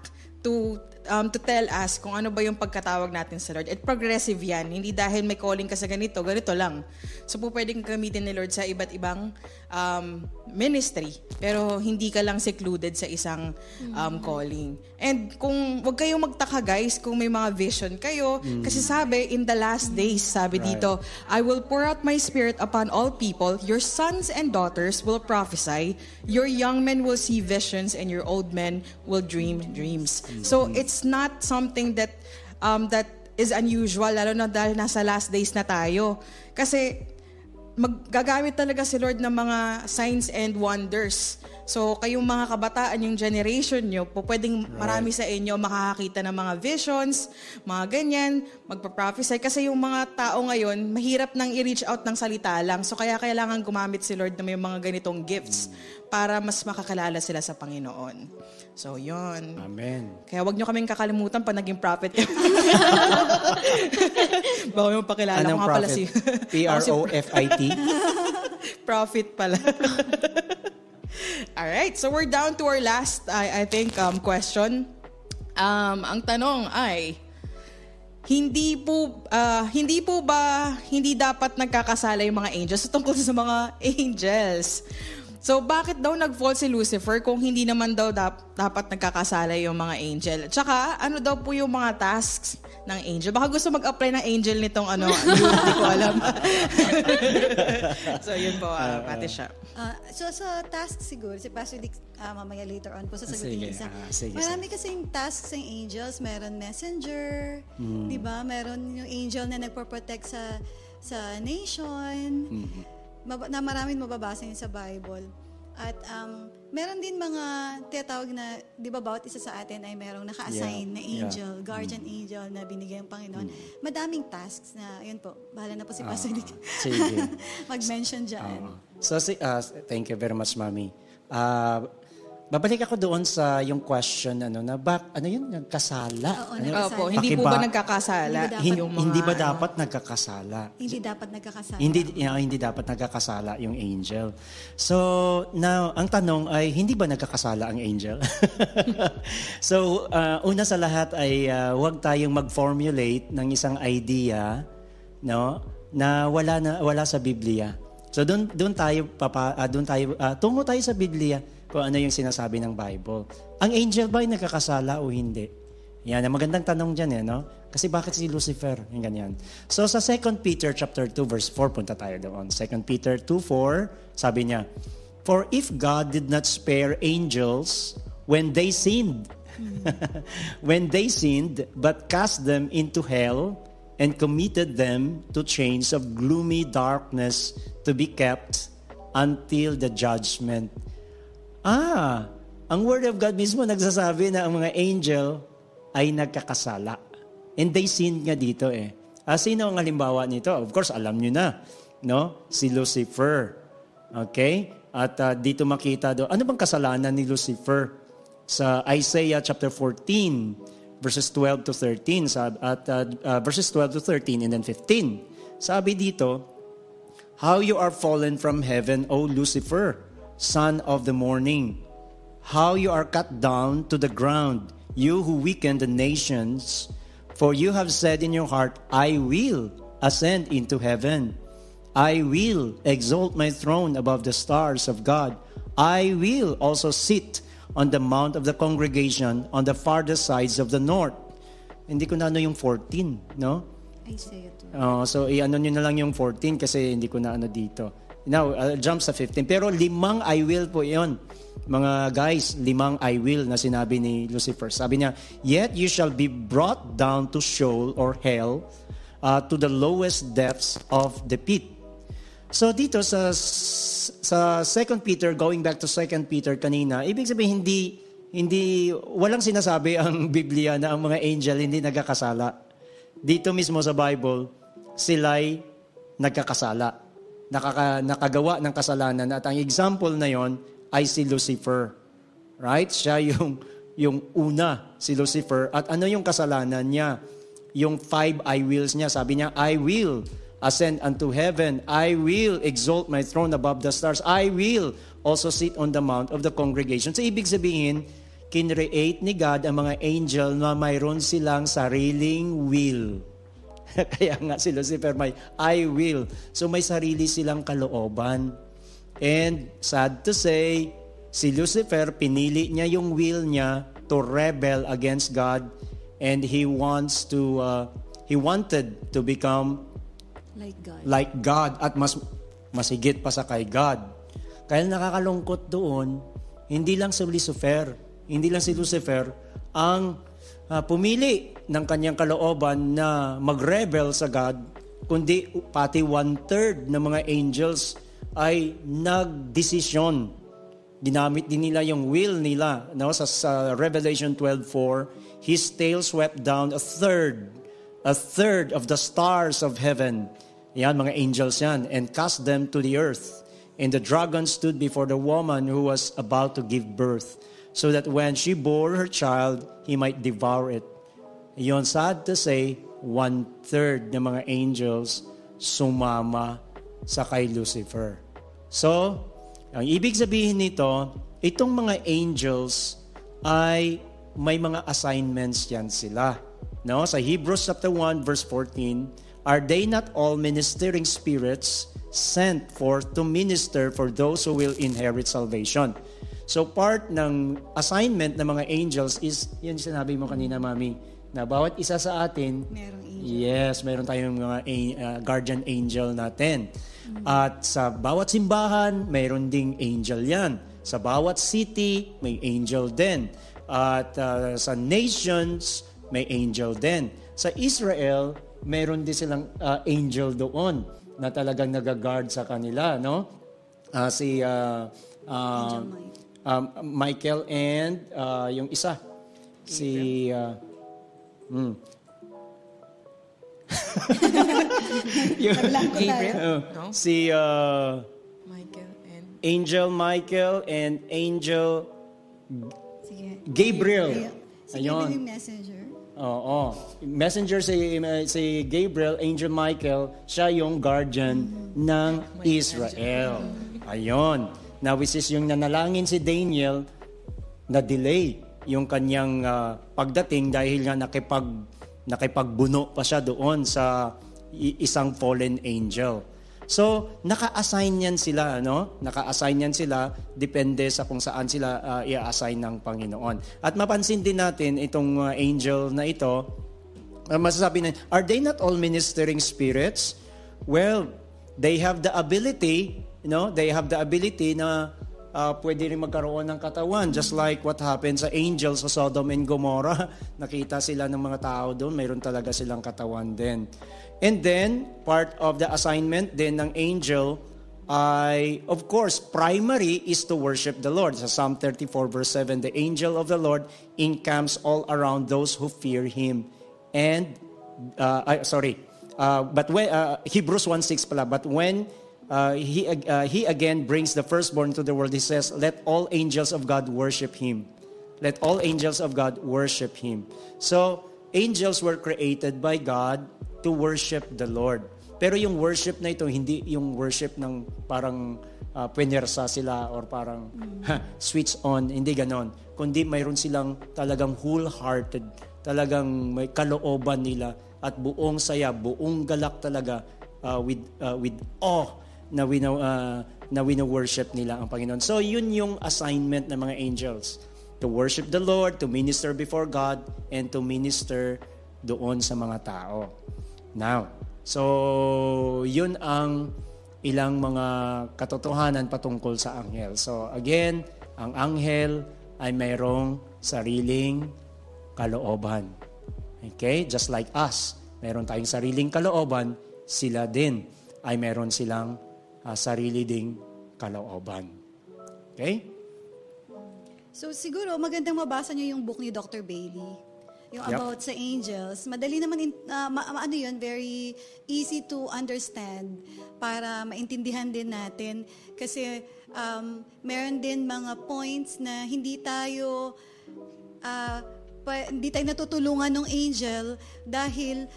to um, to tell us kung ano ba yung pagkatawag natin sa Lord. At progressive yan. Hindi dahil may calling ka sa ganito, ganito lang. So po pwedeng gamitin ni Lord sa iba't ibang um, ministry. Pero hindi ka lang secluded sa isang um, calling. And kung wag kayong magtaka guys kung may mga vision kayo. Kasi sabi, in the last days, sabi dito, I will pour out my spirit upon all people. Your sons and daughters will prophesy. Your young men will see visions and your old men will dream dreams. So it's not something that um, that is unusual, lalo na dahil nasa last days na tayo. Kasi maggagamit talaga si Lord ng mga signs and wonders. So, kayong mga kabataan, yung generation nyo, po pwedeng marami sa inyo makakakita ng mga visions, mga ganyan, magpa-prophesy. Kasi yung mga tao ngayon, mahirap nang i-reach out ng salita lang. So, kaya kailangan gumamit si Lord na may mga ganitong gifts para mas makakalala sila sa Panginoon. So, yun. Amen. Kaya wag nyo kaming kakalimutan pag naging prophet. Baka yung pakilala ko Anong nga pala si... prophet? ako si P-R-O-F-I-T? Profit pala. All right, so we're down to our last, I, I think, um, question. Um, ang tanong ay, hindi po ah, hindi po ba hindi dapat nagkakasala yung mga angels so, tungkol sa mga angels? So bakit daw nag-fall si Lucifer kung hindi naman daw dap- dapat nagkakasala yung mga angel? Tsaka ano daw po yung mga tasks ng angel? Baka gusto mag-apply ng angel nitong ano, hindi ko alam. so yun po, uh, Ate siya. Ah, so sa task siguro, si Pastor Dick ah, mamaya later on po Sige, sasagutin isa. ah, sige, Marami kasing tasks ng angels. Meron messenger, Hmm. di ba? Meron yung angel na nagpo-protect sa sa nation. Hmm. Na maraming mababasa yun sa Bible. At um, meron din mga tinatawag na, di ba bawat isa sa atin ay merong naka-assign Yeah, na yeah. Angel, guardian angel na binigay ng Panginoon. Madaming tasks na, yun po, bahala na po si Pastor Dick. Ah, sige. Mag-mention dyan. Oo. So, si, ah, thank you very much, Mami. Ah, babalik ako doon sa yung question ano na bak ano yun nagkasala. Oo, Ano? nagkasala. Opo, hindi po ba nagkakasala? Hindi Hin- yung mga, hindi ba ano? dapat nagkakasala? Hindi dapat nagkakasama. Hindi yeah, hindi dapat nagkakasala yung angel. So, now ang tanong ay hindi ba nagkakasala ang angel? so, uh, una sa lahat ay uh, huwag tayong mag-formulate ng isang idea, no, na wala na wala sa Biblia. So doon doon tayo papa uh, doon tayo uh, tungo tayo sa Biblia kung ano yung sinasabi ng Bible. Ang angel ba ay nagkakasala o hindi? Yan, ang magandang tanong dyan eh, no? Kasi bakit si Lucifer? Yung ganyan. So sa 2 Peter chapter 2 verse 4, punta tayo doon. 2 Peter 2:4, sabi niya, For if God did not spare angels when they sinned, when they sinned, but cast them into hell and committed them to chains of gloomy darkness to be kept until the judgment. Ah, ang Word of God mismo nagsasabi na ang mga angel ay nagkakasala. And they sinned nga dito eh. Ah, sino ang halimbawa nito? Of course, alam nyo na. No? Si Lucifer. Okay? At ah, dito makita do. Ano bang kasalanan ni Lucifer? Sa Isaiah chapter 14, verses 12 to 13. Sa, at ah, ah, verses 12 to 13 and then 15. Sabi dito, How you are fallen from heaven, O Lucifer, son of the morning. How you are cut down to the ground, you who weaken the nations. For you have said in your heart, I will ascend into heaven. I will exalt my throne above the stars of God. I will also sit on the mount of the congregation on the farthest sides of the north. Hindi ko na ano yung 14, no? Isaiah 2. Oh, so i-ano nyo na lang yung 14 kasi hindi ko na ano dito. Now, I'll jump sa 15. Pero limang I will po yon. Mga guys, limang I will na sinabi ni Lucifer. Sabi niya, Yet you shall be brought down to Sheol or hell, uh, to the lowest depths of the pit. So dito sa sa 2 Peter, going back to 2 Peter kanina, ibig sabihin hindi hindi walang sinasabi ang Biblia na ang mga angel hindi nagkakasala. Dito mismo sa Bible, sila'y nagkakasala. Nakaka, nakagawa ng kasalanan at ang example na yon ay si Lucifer. Right? Siya yung yung una, si Lucifer. At ano yung kasalanan niya? Yung five I wills niya. Sabi niya, I will ascend unto heaven. I will exalt my throne above the stars. I will also sit on the mount of the congregation. So ibig sabihin, kinreate ni God ang mga angel na mayroon silang sariling will. Kaya nga si Lucifer may I will. So may sarili silang kalooban. And sad to say, si Lucifer, pinili niya yung will niya to rebel against God and he wants to, uh, he wanted to become Like God. like God at mas masigit pa sa kay God. Kaya nakakalungkot doon, hindi lang si Lucifer, hindi lang si Lucifer ang ah, pumili ng kanyang kalooban na mag-rebel sa God, kundi pati one-third ng mga angels ay nagdesisyon. Ginamit din nila yung will nila. No? Sa, sa Revelation 12.4, His tail swept down a third, a third of the stars of heaven. Yan, mga angels yan. And cast them to the earth. And the dragon stood before the woman who was about to give birth, so that when she bore her child, he might devour it. Yon sad to say, one-third ng mga angels sumama sa kay Lucifer. So, ang ibig sabihin nito, itong mga angels ay may mga assignments yan sila. No? Sa Hebrews chapter 1 verse 14, are they not all ministering spirits sent forth to minister for those who will inherit salvation? So part ng assignment ng mga angels is, yun sinabi mo kanina, Mami, na bawat isa sa atin, Merong angel. Yes, meron tayong mga uh, guardian angel natin. At sa bawat simbahan, meron ding angel yan. Sa bawat city, may angel din. At uh, sa nations, may angel din. Sa Israel, meron din silang uh, angel doon na talagang nagagard sa kanila, no? Ah, si uh, uh, um, Michael and uh, yung isa, si uh, mm, yung, Gabriel? uh, No? si uh, Michael and... Angel Michael and Angel Sige. Gabriel. Ayun. Ayun. Gabriel yung messenger. Oo. Messenger si, si Gabriel, Angel Michael, siya yung guardian ng Israel. Ayon. Now, which is yung nanalangin si Daniel, na-delay yung kanyang ah, pagdating dahil nga nakipag, nakipagbuno pa siya doon sa isang fallen angel. So, naka-assign yan sila, no? Naka-assign yan sila, depende sa kung saan sila ah, i-assign ng Panginoon. At mapansin din natin itong ah, angel na ito, uh, masasabi na, are they not all ministering spirits? Well, they have the ability, you know, they have the ability na uh, pwede rin magkaroon ng katawan. Just like what happened sa angels sa Sodom and Gomorrah. Nakita sila ng mga tao doon, mayroon talaga silang katawan din. And then, part of the assignment din ng angel ay, of course, primary is to worship the Lord. Sa Psalm 34 verse 7, the angel of the Lord encamps all around those who fear Him. And, uh, sorry, uh, but when, uh, Hebrews 1.6 pala, but when uh, he, uh, he again brings the firstborn to the world, he says, let all angels of God worship Him. Let all angels of God worship Him. So, angels were created by God to worship the Lord. Pero yung worship na ito, hindi yung worship ng parang uh, pwenersa sila or parang ha, switch on, hindi ganon. Kundi mayroon silang talagang wholehearted, talagang may kalooban nila at buong saya, buong galak talaga uh, with uh, with awe na wino uh, na wino-worship nila ang Panginoon. So yun yung assignment ng mga angels to worship the Lord, to minister before God and to minister doon sa mga tao. Now, so yun ang ilang mga katotohanan patungkol sa anghel. So again, ang anghel ay mayroong sariling kalooban. Okay? Just like us, mayroon tayong sariling kalooban, sila din ay mayroon silang ah, sarili ding kalooban. Okay? So siguro magandang mabasa niyo yung book ni Dr. Bailey. Yung Yep. about sa angels. Madali naman, in, ah, ma- ano yun, very easy to understand para maintindihan din natin. Kasi um, meron din mga points na hindi tayo ah, pa- hindi tayo natutulungan ng angel dahil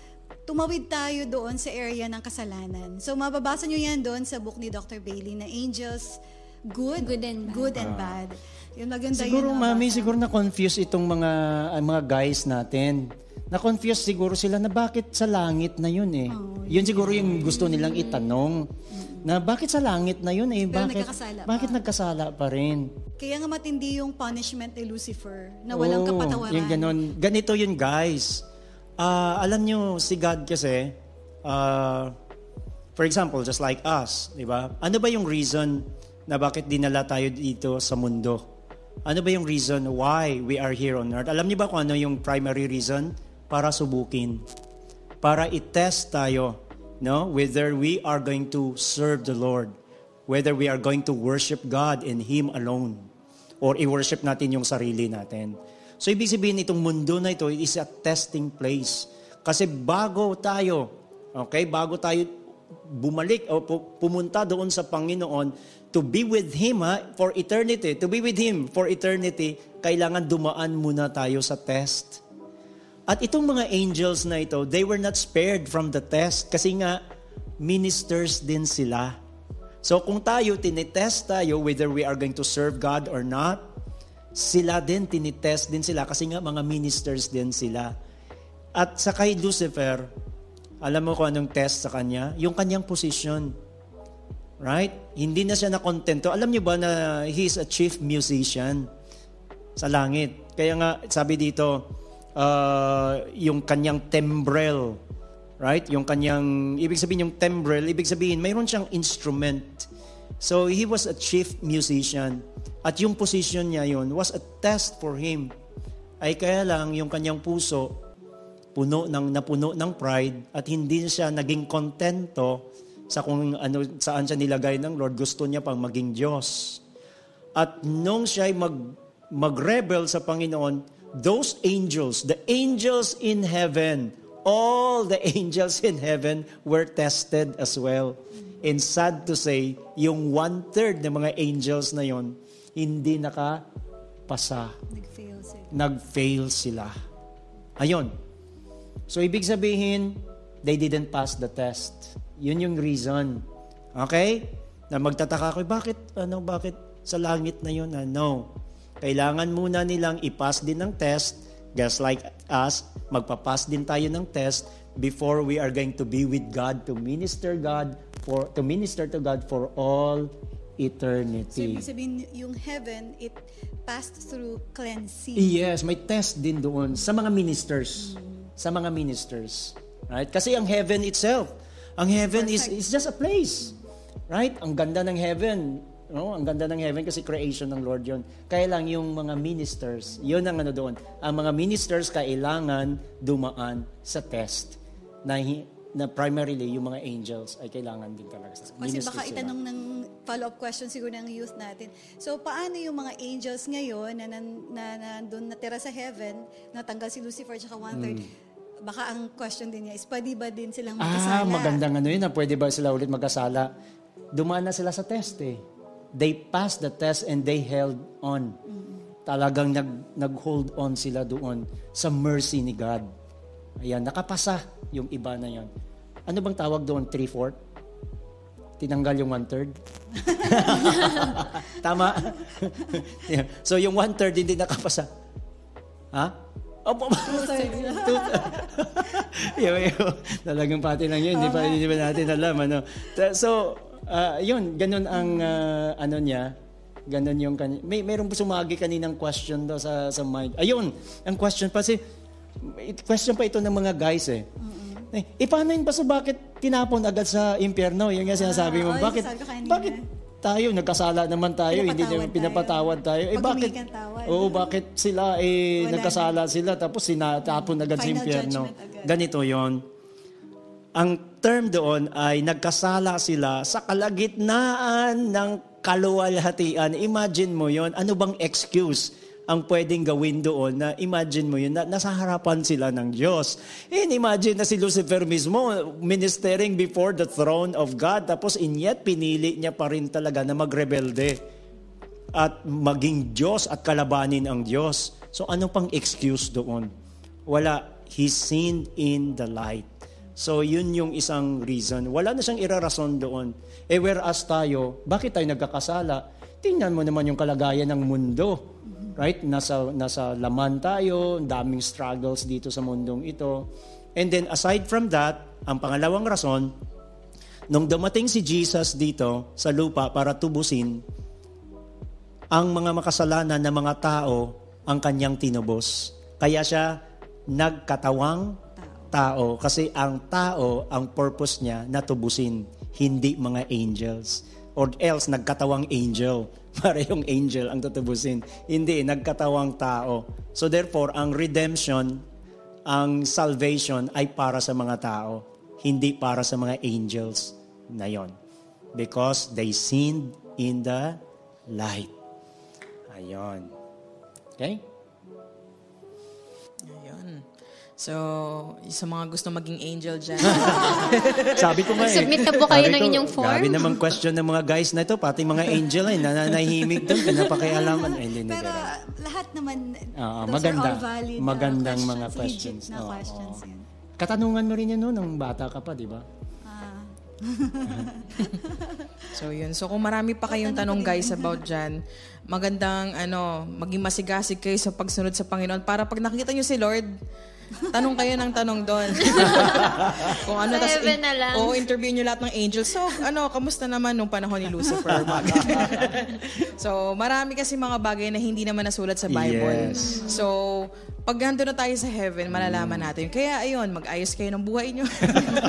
tumawid tayo doon sa area ng kasalanan. So mababasa nyo yan doon sa book ni Dr. Bailey na Angels Good, Good and bad. good and bad. Yun maganda Siguro, yun. mami, siguro na-confuse itong mga ah, mga guys natin. Na-confuse siguro sila na bakit sa langit na yun eh. Oh, yun siguro yung gusto nilang itanong. Na bakit sa langit na yun eh? Pero bakit, nagkakasala pa. bakit nagkasala pa rin? Kaya nga matindi yung punishment ni Lucifer na walang Oo, kapatawaran. Yung ganon. Ganito yun, guys. Ah, alam nyo, si God kasi, ah, for example, just like us, di ba? Ano ba yung reason na bakit dinala tayo dito sa mundo? Ano ba yung reason why we are here on earth? Alam niyo ba kung ano yung primary reason? Para subukin. Para i-test tayo, no? Whether we are going to serve the Lord. Whether we are going to worship God and Him alone. Or i-worship natin yung sarili natin. So, ibig sabihin itong mundo na ito is a testing place. Kasi bago tayo, okay, bago tayo bumalik o pu- pumunta doon sa Panginoon to be with Him ha, for eternity, to be with Him for eternity, kailangan dumaan muna tayo sa test. At itong mga angels na ito, they were not spared from the test kasi nga ministers din sila. So kung tayo tinitest tayo whether we are going to serve God or not, sila din tinitest din sila kasi nga mga ministers din sila. At sa kay Lucifer, alam mo kung anong test sa kanya? Yung kanyang position. Right? Hindi na siya nakontento. Alam niyo ba na he is a chief musician sa langit? Kaya nga, sabi dito, uh, yung kanyang tembrel, right? Yung kanyang, ibig sabihin yung tembrel, ibig sabihin, mayroon siyang instrument. So, he was a chief musician. At yung position niya yun was a test for him. Ay kaya lang, yung kanyang puso, puno ng napuno ng pride at hindi siya naging kontento sa kung ano saan siya nilagay ng Lord gusto niya pang maging Diyos at nung siya ay mag magrebel sa Panginoon those angels the angels in heaven all the angels in heaven were tested as well and sad to say yung one third ng mga angels na yon hindi naka nagpasa. Nag-fail sila. Nag-fail sila. Ayun. So, ibig sabihin, they didn't pass the test. Yun yung reason. Okay? Na magtataka ko, bakit, ano, bakit sa langit na yun? Ah, no. Kailangan muna nilang i-pass din ng test, just like us, magpa-pass din tayo ng test before we are going to be with God to minister God for to minister to God for all So, eternity. ibig sabihin, yung heaven, it passed through cleansing. Yes, may test din doon sa mga ministers. Sa mga ministers. Right? Kasi ang heaven itself, ang heaven is is just a place. Right? Ang ganda ng heaven. No? Ang ganda ng heaven kasi creation ng Lord yon. Kaya lang yung mga ministers, yun ang ano doon. Ang mga ministers kailangan dumaan sa test na, na primarily yung mga angels ay kailangan din talaga sa Kasi baka sila. itanong ng follow-up question siguro ng youth natin. So, paano yung mga angels ngayon na, nan, na, nandun natira sa heaven, natanggal si Lucifer at one-third, baka ang question din niya is, pwede ba din silang magkasala? Ah, magandang ano yun. na Pwede ba sila ulit magkasala? Dumaan na sila sa test eh. They passed the test and they held on. Talagang nag, nag-hold on sila doon sa mercy ni God. Ayan, nakapasa yung iba na yan. Ano bang tawag doon? Three-fourth? Tinanggal yung one-third? Tama? So yung one-third hindi nakapasa. Ha? Opo. yo, yo. Talagang pati lang yun. Hindi pa, hindi pa natin alam. Ano. So, ah, yun. Ganun ang ah, ano niya. Ganun yung kanya. May merong sumagi kaninang question daw sa sa mind. Ayun, ang question pa si it- question pa ito ng mga guys eh. Eh, eh, paano yun ba so bakit tinapon agad sa impyerno? Yung nga sinasabi mo, yung bakit, bakit tayo, nagkasala naman tayo, hindi naman pinapatawad tayo. Eh Pag bakit, tawad. oo, bakit sila eh, Wala nagkasala sila tapos sinatapon agad sa Final impyerno? judgment agad. Ganito yon. Ang term doon ay nagkasala sila sa kalagitnaan ng kaluwalhatian. Imagine mo yon Ano bang excuse ang pwedeng gawin doon na imagine mo yun, na nasa harapan sila ng Diyos. And imagine na si Lucifer mismo ministering before the throne of God tapos in yet pinili niya pa rin talaga na magrebelde at maging Diyos at kalabanin ang Diyos. So ano pang excuse doon? Wala. He sinned in the light. So yun yung isang reason. Wala na siyang irarason doon. Eh whereas tayo, bakit tayo nagkakasala? Tingnan mo naman yung kalagayan ng mundo. Right? Nasa, nasa laman tayo, daming struggles dito sa mundong ito. And then aside from that, ang pangalawang rason, nung dumating si Jesus dito sa lupa para tubusin, ang mga makasalanan na mga tao ang kanyang tinubos. Kaya siya nagkatawang tao. Kasi ang tao, ang purpose niya, natubusin, hindi mga angels. Or else, nagkatawang angel. Para yung angel ang tutubusin. Hindi, nagkatawang tao. So therefore, ang redemption, ang salvation ay para sa mga tao. Hindi para sa mga angels na yon. Because they sinned in the light. Ayon. Okay? So, sa mga gusto maging angel dyan, Sabi ko nga eh. Submit na po kayo Sabi ng ko, inyong form. Grabe naman question ng mga guys na ito, pati mga angel ay nananahimik doon, pinapakialaman. Ay, hindi, Pero pero- lahat naman, Oo, those maganda. are all valid uh, Magandang questions, mga legit questions. na Oo, questions oo. yun. Katanungan mo rin yan no, nung bata ka pa, di ba? Ah, So yun. So kung marami pa kayong tanong guys about dyan, magandang ano, maging masigasig kayo sa pagsunod sa Panginoon para pag nakita nyo si Lord, tanong kayo ng tanong doon. kung ano, tas heaven na lang. Oo, interview nyo lahat ng angels. So, ano, kamusta naman nung panahon ni Lucifer? So, marami kasi mga bagay na hindi naman nasulat sa Bible. Yes. So, pag nandun na tayo sa heaven, malalaman natin. Kaya ayun, mag-ayos kayo ng buhay nyo.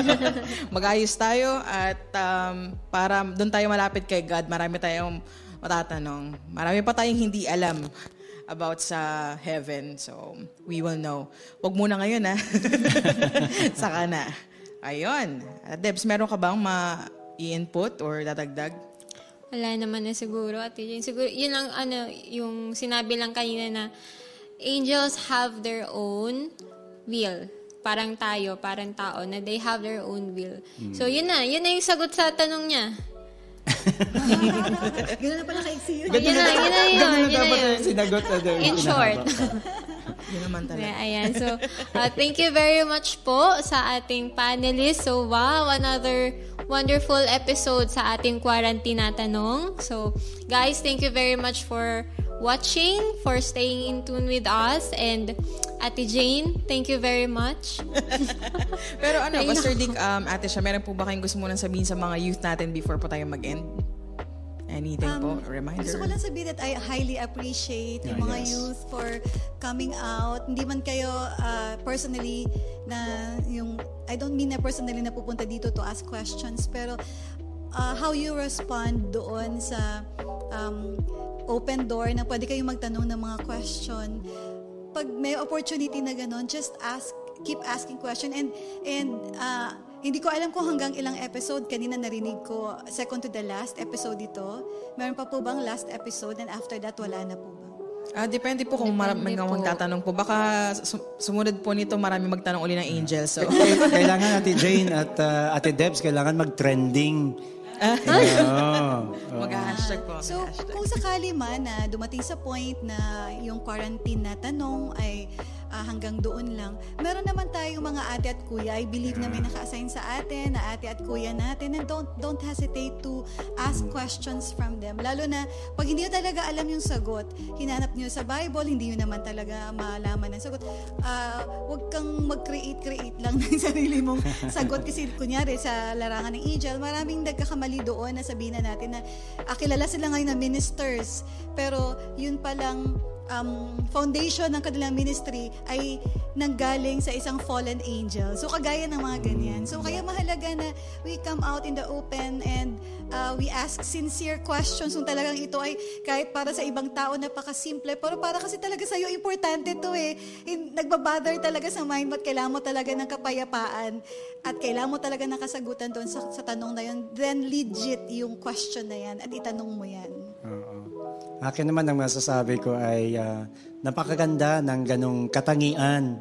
mag-ayos tayo at um, para doon tayo malapit kay God, marami tayong matatanong. Marami pa tayong hindi alam about sa heaven. So, we will know. Huwag muna ngayon, ha? Saka na. Ayun. Uh, Debs, meron ka bang ma-i-input or dadagdag? Wala naman na siguro, Ate Jane. Siguro, yun lang, ano, yung sinabi lang kanina na angels have their own will. Parang tayo, parang tao, na they have their own will. So, yun na. Yun na yung sagot sa tanong niya. Ganun na pala kaiksi yun. Yun na, yun na yun. Ganun na dapat yun. yung sinagot. In short. Yun naman talaga. Yeah, ayan. So, uh, thank you very much po sa ating panelists. So, wow, another wonderful episode sa ating quarantine na tanong. So, guys, thank you very much for watching, for staying in tune with us. And Ate Jane, thank you very much. Pero ano, Pastor. Dick, um, ate siya, meron po ba kayong gusto munang sabihin sa mga youth natin before po tayo mag-end? Anything po? A reminder? Gusto ko lang sabihin that I highly appreciate yung mga yes. youth for coming out. Hindi man kayo uh, personally na yung, I don't mean na personally na pupunta dito to ask questions, pero uh, how you respond doon sa um, open door na pwede kayong magtanong ng mga question. Pag may opportunity na ganon, just ask, keep asking question and and uh, hindi ko alam kung hanggang ilang episode kanina narinig ko second to the last episode ito. Meron pa po bang last episode and after that wala na po ba? Ah, depende po kung marami mga po. magtatanong po. Baka su- sumunod po nito marami magtanong uli ng angel. So, Kay- kailangan Ate Jane at uh, Ate Debs, kailangan mag-trending. Oo. mag-hashtag po. So, mag-hashtag. kung sakali man na dumating sa point na yung quarantine na tanong ay ah, hanggang doon lang, meron naman tayong mga ate at kuya. I believe na may naka-assign sa atin, na ate at kuya natin. And don't, don't hesitate to ask questions from them. Lalo na, pag hindi nyo talaga alam yung sagot, hinanap nyo sa Bible, hindi nyo naman talaga malaman ang sagot. Ah, huwag kang mag-create-create lang ng sarili mong sagot. Kasi kunyari, sa larangan ng angel, maraming nagkakamali doon na sabihin na natin na ah, kilala sila ngayon na ministers. Pero yun palang um, foundation ng kanilang ministry ay nanggaling sa isang fallen angel. So kagaya ng mga ganyan. So kaya mahalaga na we come out in the open and uh, we ask sincere questions kung talagang ito ay kahit para sa ibang tao napakasimple pero para kasi talaga sa'yo importante to eh. Nagbabother talaga sa mind mo at kailangan mo talaga ng kapayapaan at kailangan mo talaga ng kasagutan doon sa, sa tanong na yun. Then legit yung question na yan at itanong mo yan. Oo. Akin naman ang masasabi ko ay ah, napakaganda ng ganong katangian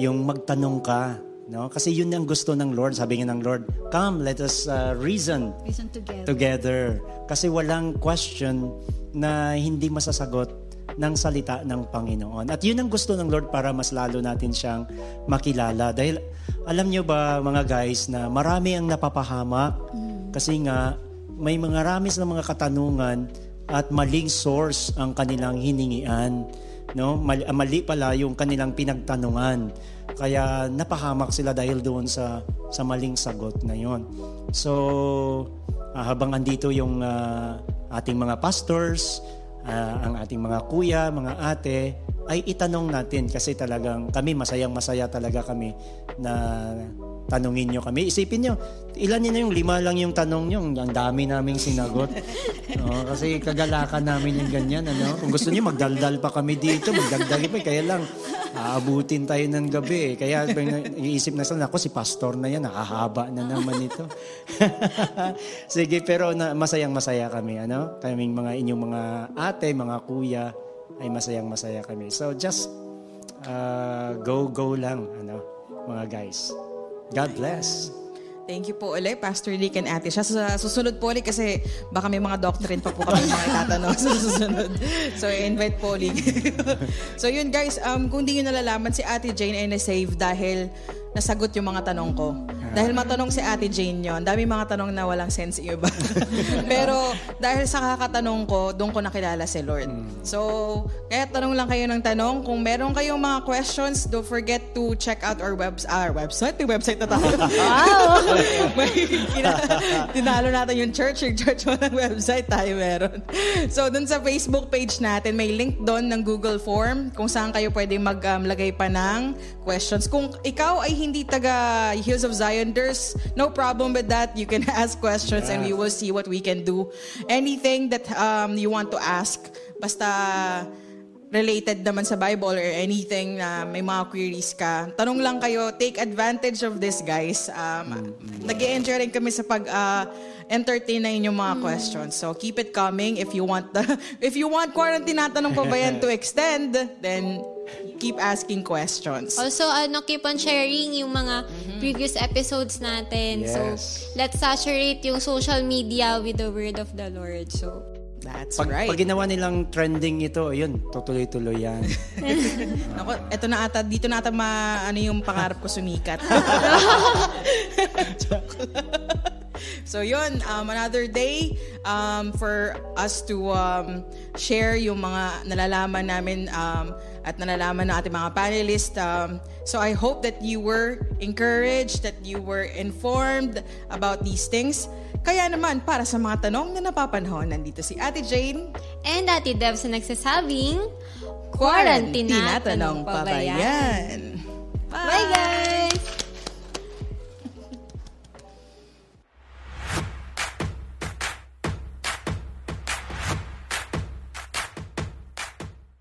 yung magtanong ka. No? Kasi yun ang gusto ng Lord. Sabi nga ng Lord, come, let us ah, reason Reason together. together. Kasi walang question na hindi masasagot ng salita ng Panginoon. At yun ang gusto ng Lord para mas lalo natin siyang makilala. Dahil alam nyo ba mga guys na marami ang napapahamak kasi nga may mga ramis na mga katanungan at maling source ang kanilang hiningian. No? Mali, ah, mali pala yung kanilang pinagtanungan. Kaya napahamak sila dahil doon sa sa maling sagot na yon. So, ah, habang andito yung ah, ating mga pastors, ah, ang ating mga kuya, mga ate, ay itanong natin kasi talagang kami masayang masaya talaga kami na tanungin nyo kami. Isipin nyo, ilan nyo na yung lima lang yung tanong nyo, ang dami naming sinagot. No, kasi kagalakan namin yung ganyan. Ano? Kung gusto nyo, magdaldal pa kami dito, magdagdagi pa. Kaya lang, aabutin tayo ng gabi. eh. Kaya iisip na sila, ako si pastor na yan, nakahaba na naman ito. Sige, pero na, masayang masaya kami. Ano? Kaming mga inyong mga ate, mga kuya, ay masayang masaya kami. So just uh, go, go lang, ano, mga guys. God bless. Thank you po ulit, Pastor Lick and Ate siya. Sa susunod po ulit kasi baka may mga doctrine pa po kami mga itatanong sa susunod. So, invite po ulit. so, yun guys, um, kung di nyo nalalaman, si Ate Jane ay na-save dahil nasagot yung mga tanong ko. Dahil matanong si Ate Jane yon, dami mga tanong na walang sense yung iba. Pero dahil sa kakatanong ko, doon ko nakilala si Lord. So, kaya tanong lang kayo ng tanong. Kung meron kayong mga questions, don't forget to check out our, webs our website. May website na tayo. Wow! May kina- tinalo natin yung church. Yung church walang website, tayo meron. So, dun sa Facebook page natin, may link doon ng Google Form kung saan kayo pwede maglagay pa ng questions. Kung ikaw ay hindi taga Hills of Zion, there's no problem with that. You can ask questions and we will see what we can do. Anything that um, you want to ask, basta related naman sa Bible or anything na may mga queries ka, tanong lang kayo, take advantage of this guys. Um, nag enjoy rin kami sa pag uh, entertain na inyong mga questions. So keep it coming if you want the, if you want quarantine natanong pa ba yan to extend, then keep asking questions. Also, ano, keep on sharing yung mga previous episodes natin. So, Yes. let's saturate yung social media with the word of the Lord. So, That's Pag, right. pag ginawa nilang trending ito, yun, tutuloy-tuloy yan. Ako, eto na ata, dito na ata ma, ano yung pangarap ko sumikat. So yun, um, another day um, for us to um, share yung mga nalalaman namin um, at nalalaman ng ating mga panelists. Um, so I hope that you were encouraged, that you were informed about these things. Kaya naman, para sa mga tanong na napapanahon, nandito si Ate Jane. and Ate Debs na nagsasabing, Quarantine Quarantine tanong pa ba yan? Bye, guys!